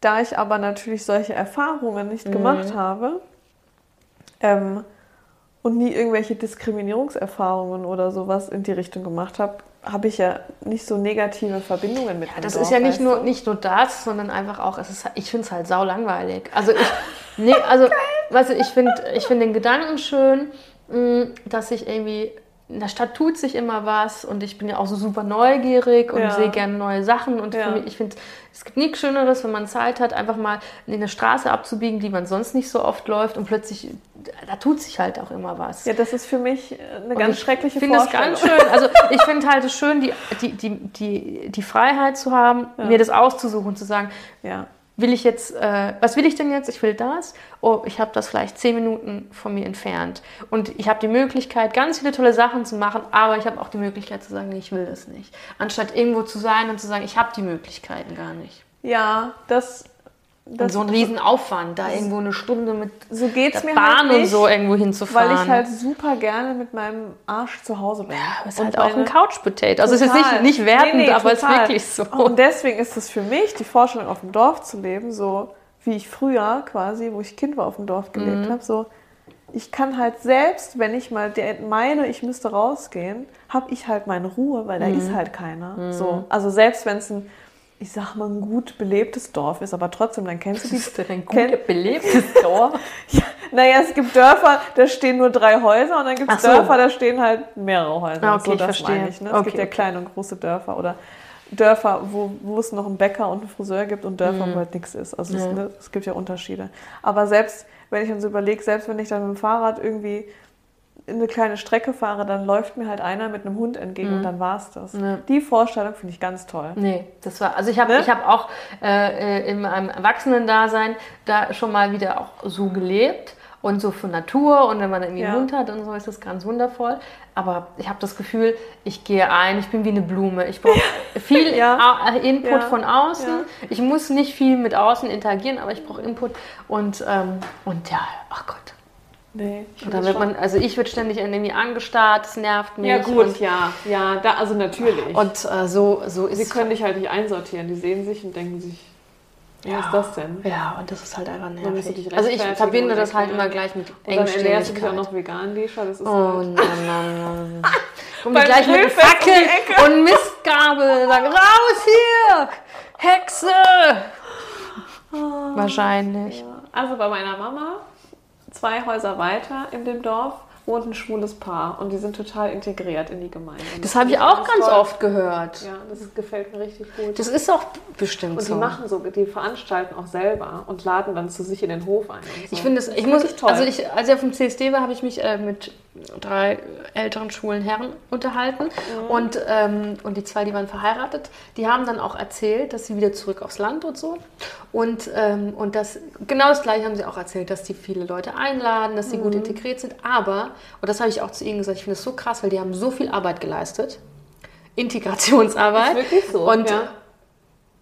Da ich aber natürlich solche Erfahrungen nicht gemacht habe ähm, und nie irgendwelche Diskriminierungserfahrungen oder sowas in die Richtung gemacht habe, habe ich ja nicht so negative Verbindungen mit dem Das Dorf, ist ja nicht nur, du? nicht nur das, sondern einfach auch, es ist, ich finde es halt sau langweilig. Also ich, nee, also, *laughs* weißt du, ich finde ich find den Gedanken schön, mh, dass ich irgendwie, in der Stadt tut sich immer was und ich bin ja auch so super neugierig und Ja. sehe gerne neue Sachen und Ja. für mich, ich finde, es gibt nichts Schöneres, wenn man Zeit hat, einfach mal in eine Straße abzubiegen, die man sonst nicht so oft läuft und plötzlich, da tut sich halt auch immer was. Ja, das ist für mich eine Und ganz ich schreckliche finde es Vorstellung. ganz schön. Also *laughs* ich finde halt es schön, die, die, die, die, die Freiheit zu haben, mir das auszusuchen und zu sagen, Ja. Will ich jetzt, äh, was will ich denn jetzt? Ich will das. Oh, ich habe das vielleicht zehn Minuten von mir entfernt. Und ich habe die Möglichkeit, ganz viele tolle Sachen zu machen, aber ich habe auch die Möglichkeit zu sagen, nee, ich will das nicht. Anstatt irgendwo zu sein und zu sagen, ich habe die Möglichkeiten gar nicht. Ja, das, Und so ein Riesenaufwand, da irgendwo eine Stunde mit so geht's der mir Bahn halt nicht, und so irgendwo hinzufahren. weil ich halt super gerne mit meinem Arsch zu Hause bin. ist Und halt auch ein Couch-Potato. Also es ist nicht, nicht wertend, Nee, nee, aber es ist wirklich so. Und deswegen ist es für mich die Vorstellung, auf dem Dorf zu leben, so wie ich früher quasi, wo ich Kind war, auf dem Dorf gelebt Mhm. habe, so ich kann halt selbst, wenn ich mal der- meine, ich müsste rausgehen, habe ich halt meine Ruhe, weil da Mhm. ist halt keiner. So, also selbst wenn es ein, ich sag mal, ein gut belebtes Dorf ist, aber trotzdem, dann kennst du die. Ist denn ein kenn- gut belebtes *laughs* Dorf. Ja, naja, es gibt Dörfer, da stehen nur drei Häuser und dann gibt es so. Dörfer, da stehen halt mehrere Häuser. Ah, okay, ich das verstehe. meine Ich, ne? Es Okay, gibt ja okay. kleine und große Dörfer oder Dörfer, wo, wo es noch einen Bäcker und einen Friseur gibt und Dörfer, wo halt nichts ist. Also es, Mhm. Ja. ne, es gibt ja Unterschiede. Aber selbst, wenn ich dann so überlege, selbst wenn ich dann mit dem Fahrrad irgendwie eine kleine Strecke fahre, dann läuft mir halt einer mit einem Hund entgegen und dann war's das. Mhm. Ja. Die Vorstellung finde ich ganz toll. Nee, das war, also ich habe Ne? ich hab auch äh, äh, in meinem Erwachsenendasein da schon mal wieder auch so gelebt und so für Natur und wenn man irgendwie einen Ja. Hund hat und so ist das ganz wundervoll. Aber ich habe das Gefühl, ich gehe ein, ich bin wie eine Blume. Ich brauche *laughs* viel Ja. Input Ja. von außen. Ich muss nicht viel mit außen interagieren, aber ich brauche Input und, ähm, und ja, ach Gott. Nee, ich Oder wird man, also ich werde ständig irgendwie angestarrt, es nervt mich. ja gut, Und, ja, ja, da, also natürlich. und äh, so, so ist Sie können dich halt nicht einsortieren. Die sehen sich und denken sich, was ist das denn? Ja, und das ist halt einfach nervig. Also ich verbinde das halt immer gleich mit Und dann ernährst du dich Engstimmigkeit. auch noch vegan, Lisha. Das ist Oh halt nein, nein, nein. Beim gleich mit Fackeln Ecke. und Mistgabel. Sagen, raus hier! Hexe! *laughs* Wahrscheinlich. Also bei meiner Mama, zwei Häuser weiter in dem Dorf, wohnt ein schwules Paar und die sind total integriert in die Gemeinde. Und Das habe ich auch ganz toll. oft gehört. Ja, das gefällt mir richtig gut. Das ist auch bestimmt und die so. machen so, die veranstalten auch selber und laden dann zu sich in den Hof ein. So. Ich finde es, Das ich ist muss, wirklich toll. also ich, als ich auf dem CSD war, habe ich mich äh, mit drei älteren schwulen Herren unterhalten Mhm. und, ähm, und die zwei, die waren verheiratet, die haben dann auch erzählt, dass sie wieder zurück aufs Land und so und, ähm, und das, genau das gleiche haben sie auch erzählt, dass die viele Leute einladen, dass sie gut Mhm. integriert sind, aber, und das habe ich auch zu ihnen gesagt, ich finde es so krass, weil die haben so viel Arbeit geleistet, Integrationsarbeit ist wirklich so. und ja.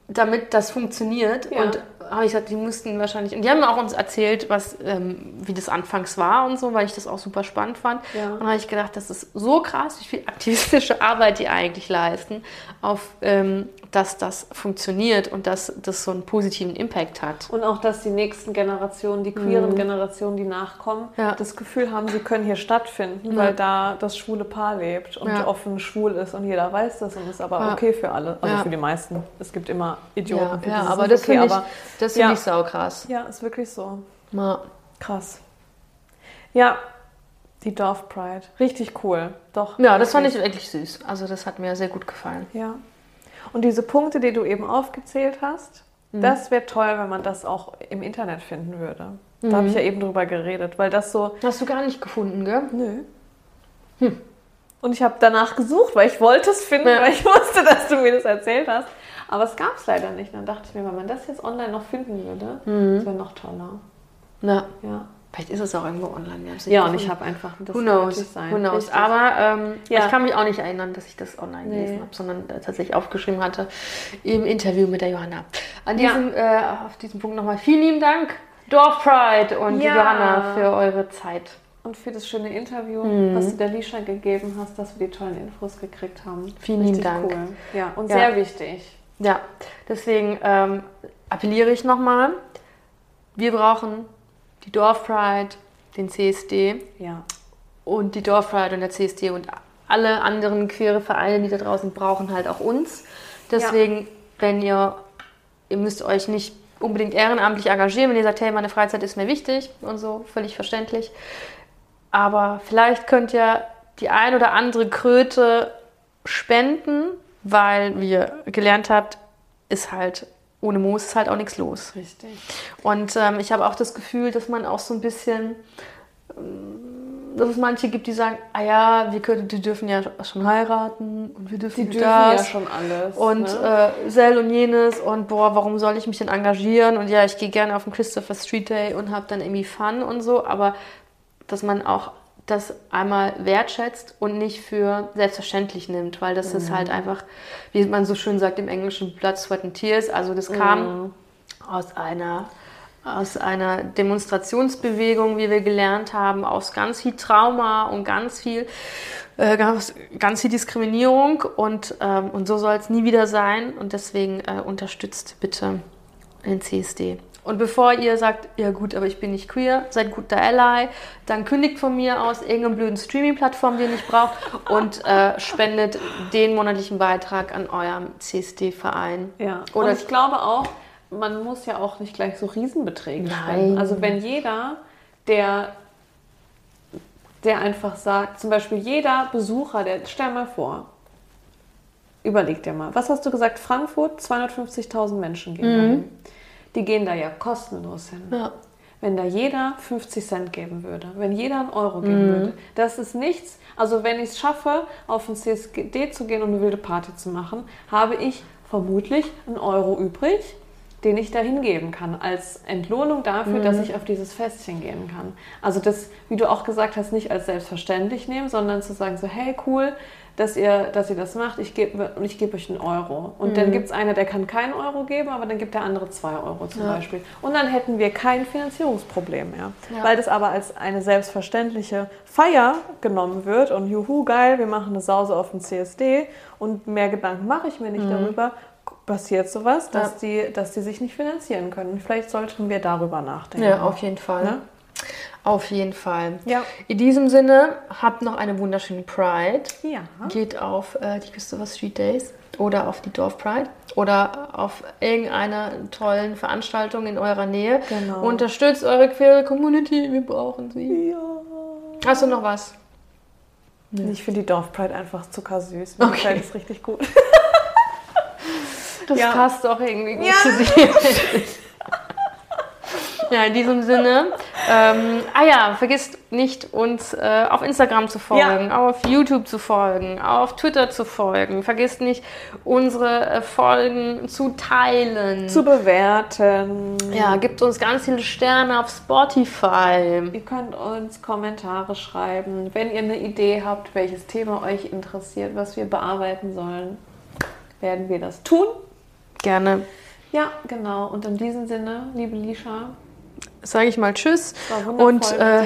damit das funktioniert. Ja. Und habe ich gesagt, die mussten wahrscheinlich. Und die haben auch uns erzählt, was, ähm, wie das anfangs war und so, weil ich das auch super spannend fand. Ja. Und habe ich gedacht, das ist so krass, wie viel *laughs* aktivistische Arbeit die eigentlich leisten, auf, ähm, dass das funktioniert und dass das so einen positiven Impact hat. Und auch, dass die nächsten Generationen, die queeren Generationen, die nachkommen, Mhm. Ja. das Gefühl haben, sie können hier stattfinden, weil da das schwule Paar lebt und Ja. offen schwul ist und jeder weiß das und ist aber Ja. okay für alle. Also Ja. für die meisten. Es gibt immer Idioten. Ja, ja die aber das okay, finde ich, aber das finde Ja. ich saukrass. ja, ist wirklich so. Ja. Krass. Ja, die Dorf Pride. Richtig cool. Doch. ja, das fand ich wirklich süß. Also das hat mir sehr gut gefallen. Ja. Und diese Punkte, die du eben aufgezählt hast, Mhm. das wäre toll, wenn man das auch im Internet finden würde. Da habe ich Mhm. ja eben drüber geredet, weil das so. Hast du gar nicht gefunden, gell? Nö. Und ich habe danach gesucht, weil ich wollte es finden, Ja. weil ich *laughs* wusste, dass du mir das erzählt hast. Aber es gab es leider nicht. Dann dachte ich mir, wenn man das jetzt online noch finden würde, Mhm. das wäre noch toller. Ja. Ja. Vielleicht ist es auch irgendwo online. Ja, und gefunden. ich habe einfach das Who knows? sein. Who knows? Aber ähm, Ja. ich kann mich auch nicht erinnern, dass ich das online Nee. gelesen habe, sondern äh, tatsächlich aufgeschrieben hatte im Interview mit der Johanna. An Ja. diesem, äh, auf diesem Punkt nochmal vielen lieben Dank, Dorf Pride und Ja. Johanna, für eure Zeit. und für das schöne Interview, Mhm. was du der Lisha gegeben hast, dass wir die tollen Infos gekriegt haben. Vielen lieben Dank. Cool. Ja, und Ja. sehr wichtig. Ja, deswegen ähm, appelliere ich nochmal, wir brauchen die Dorf Pride, den CSD Ja. und die Dorf Pride und der CSD und alle anderen queere Vereine, die da draußen brauchen, halt auch uns. Deswegen, wenn ihr, ihr müsst euch nicht unbedingt ehrenamtlich engagieren, wenn ihr sagt, hey, meine Freizeit ist mir wichtig und so, völlig verständlich. Aber vielleicht könnt ihr die ein oder andere Kröte spenden, weil wie ihr gelernt habt, ist halt ohne Moos ist halt auch nichts los. Richtig. Und ähm, ich habe auch das Gefühl, dass man auch so ein bisschen, ähm, dass es manche gibt, die sagen, ah ja, wir können, die dürfen ja schon heiraten und wir dürfen, Die dürfen das ja schon alles. und ne? äh, Sel und jenes und boah, warum soll ich mich denn engagieren? Und ja, ich gehe gerne auf den Christopher Street Day und habe dann irgendwie Fun und so, aber dass man auch das einmal wertschätzt und nicht für selbstverständlich nimmt, weil das ist halt einfach, wie man so schön sagt im Englischen, Blood, Sweat and Tears. Also das kam aus einer aus einer Demonstrationsbewegung, wie wir gelernt haben, aus ganz viel Trauma und ganz viel, äh, ganz, ganz viel Diskriminierung und, ähm, und so soll es nie wieder sein und deswegen äh, unterstützt bitte den CSD. Und bevor ihr sagt, ja gut, aber ich bin nicht queer, seid guter Ally, dann kündigt von mir aus irgendeine blöden Streaming-Plattform, die ihr nicht braucht und äh, spendet den monatlichen Beitrag an eurem CSD-Verein. Ja, Oder- und ich glaube auch, man muss ja auch nicht gleich so Riesenbeträge Nein. spenden. Also wenn jeder, der, der einfach sagt, zum Beispiel jeder Besucher, der, stell mal vor, überleg dir mal, was hast du gesagt, Frankfurt, 250.000 Menschen gehen Mhm. dahin. Die gehen da ja kostenlos hin. Ja. Wenn da jeder 50 Cent geben würde, wenn jeder einen Euro geben würde, das ist nichts. Also wenn ich es schaffe, auf ein CSD zu gehen und eine wilde Party zu machen, habe ich vermutlich einen Euro übrig, den ich da hingeben kann, als Entlohnung dafür, dass ich auf dieses Festchen gehen kann. Also das, wie du auch gesagt hast, nicht als selbstverständlich nehmen, sondern zu sagen so, hey cool, dass ihr, dass ihr das macht, ich gebe ich gebe euch einen Euro. Und dann gibt es einer, der kann keinen Euro geben, aber dann gibt der andere zwei Euro zum Ja. Beispiel. Und dann hätten wir kein Finanzierungsproblem mehr. Ja. Weil das aber als eine selbstverständliche Feier genommen wird und juhu, geil, wir machen eine Sause auf dem CSD und mehr Gedanken mache ich mir nicht darüber, passiert sowas, dass, die, dass die sich nicht finanzieren können. Vielleicht sollten wir darüber nachdenken. Ja, auf jeden Fall. Ne? Auf jeden Fall. Ja. In diesem Sinne, habt noch eine wunderschöne Pride. Ja. Geht auf äh, die Christopher Street Days oder auf die Dorf Pride oder auf irgendeine tollen Veranstaltung in eurer Nähe. Genau. Unterstützt eure queere Community, wir brauchen sie. Ja. Hast du noch was? Ich finde die Dorf Pride einfach zuckersüß. Meine Okay. Pride ist richtig gut. Das Ja. passt auch irgendwie gut Ja. zu dir. *laughs* ja, in diesem Sinne. Ähm, ah ja, vergisst nicht, uns äh, auf Instagram zu folgen, auf YouTube zu folgen, auf Twitter zu folgen. Vergisst nicht, unsere äh, Folgen zu teilen. Zu bewerten. ja, gibt uns ganz viele Sterne auf Spotify. Ihr könnt uns Kommentare schreiben, wenn ihr eine Idee habt, welches Thema euch interessiert, was wir bearbeiten sollen, werden wir das tun. Gerne Ja, genau. Und in diesem Sinne, liebe Lisha, sage ich mal Tschüss. Und äh,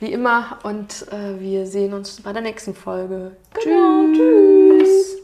wie immer, und äh, wir sehen uns bei der nächsten Folge. Genau, tschüss.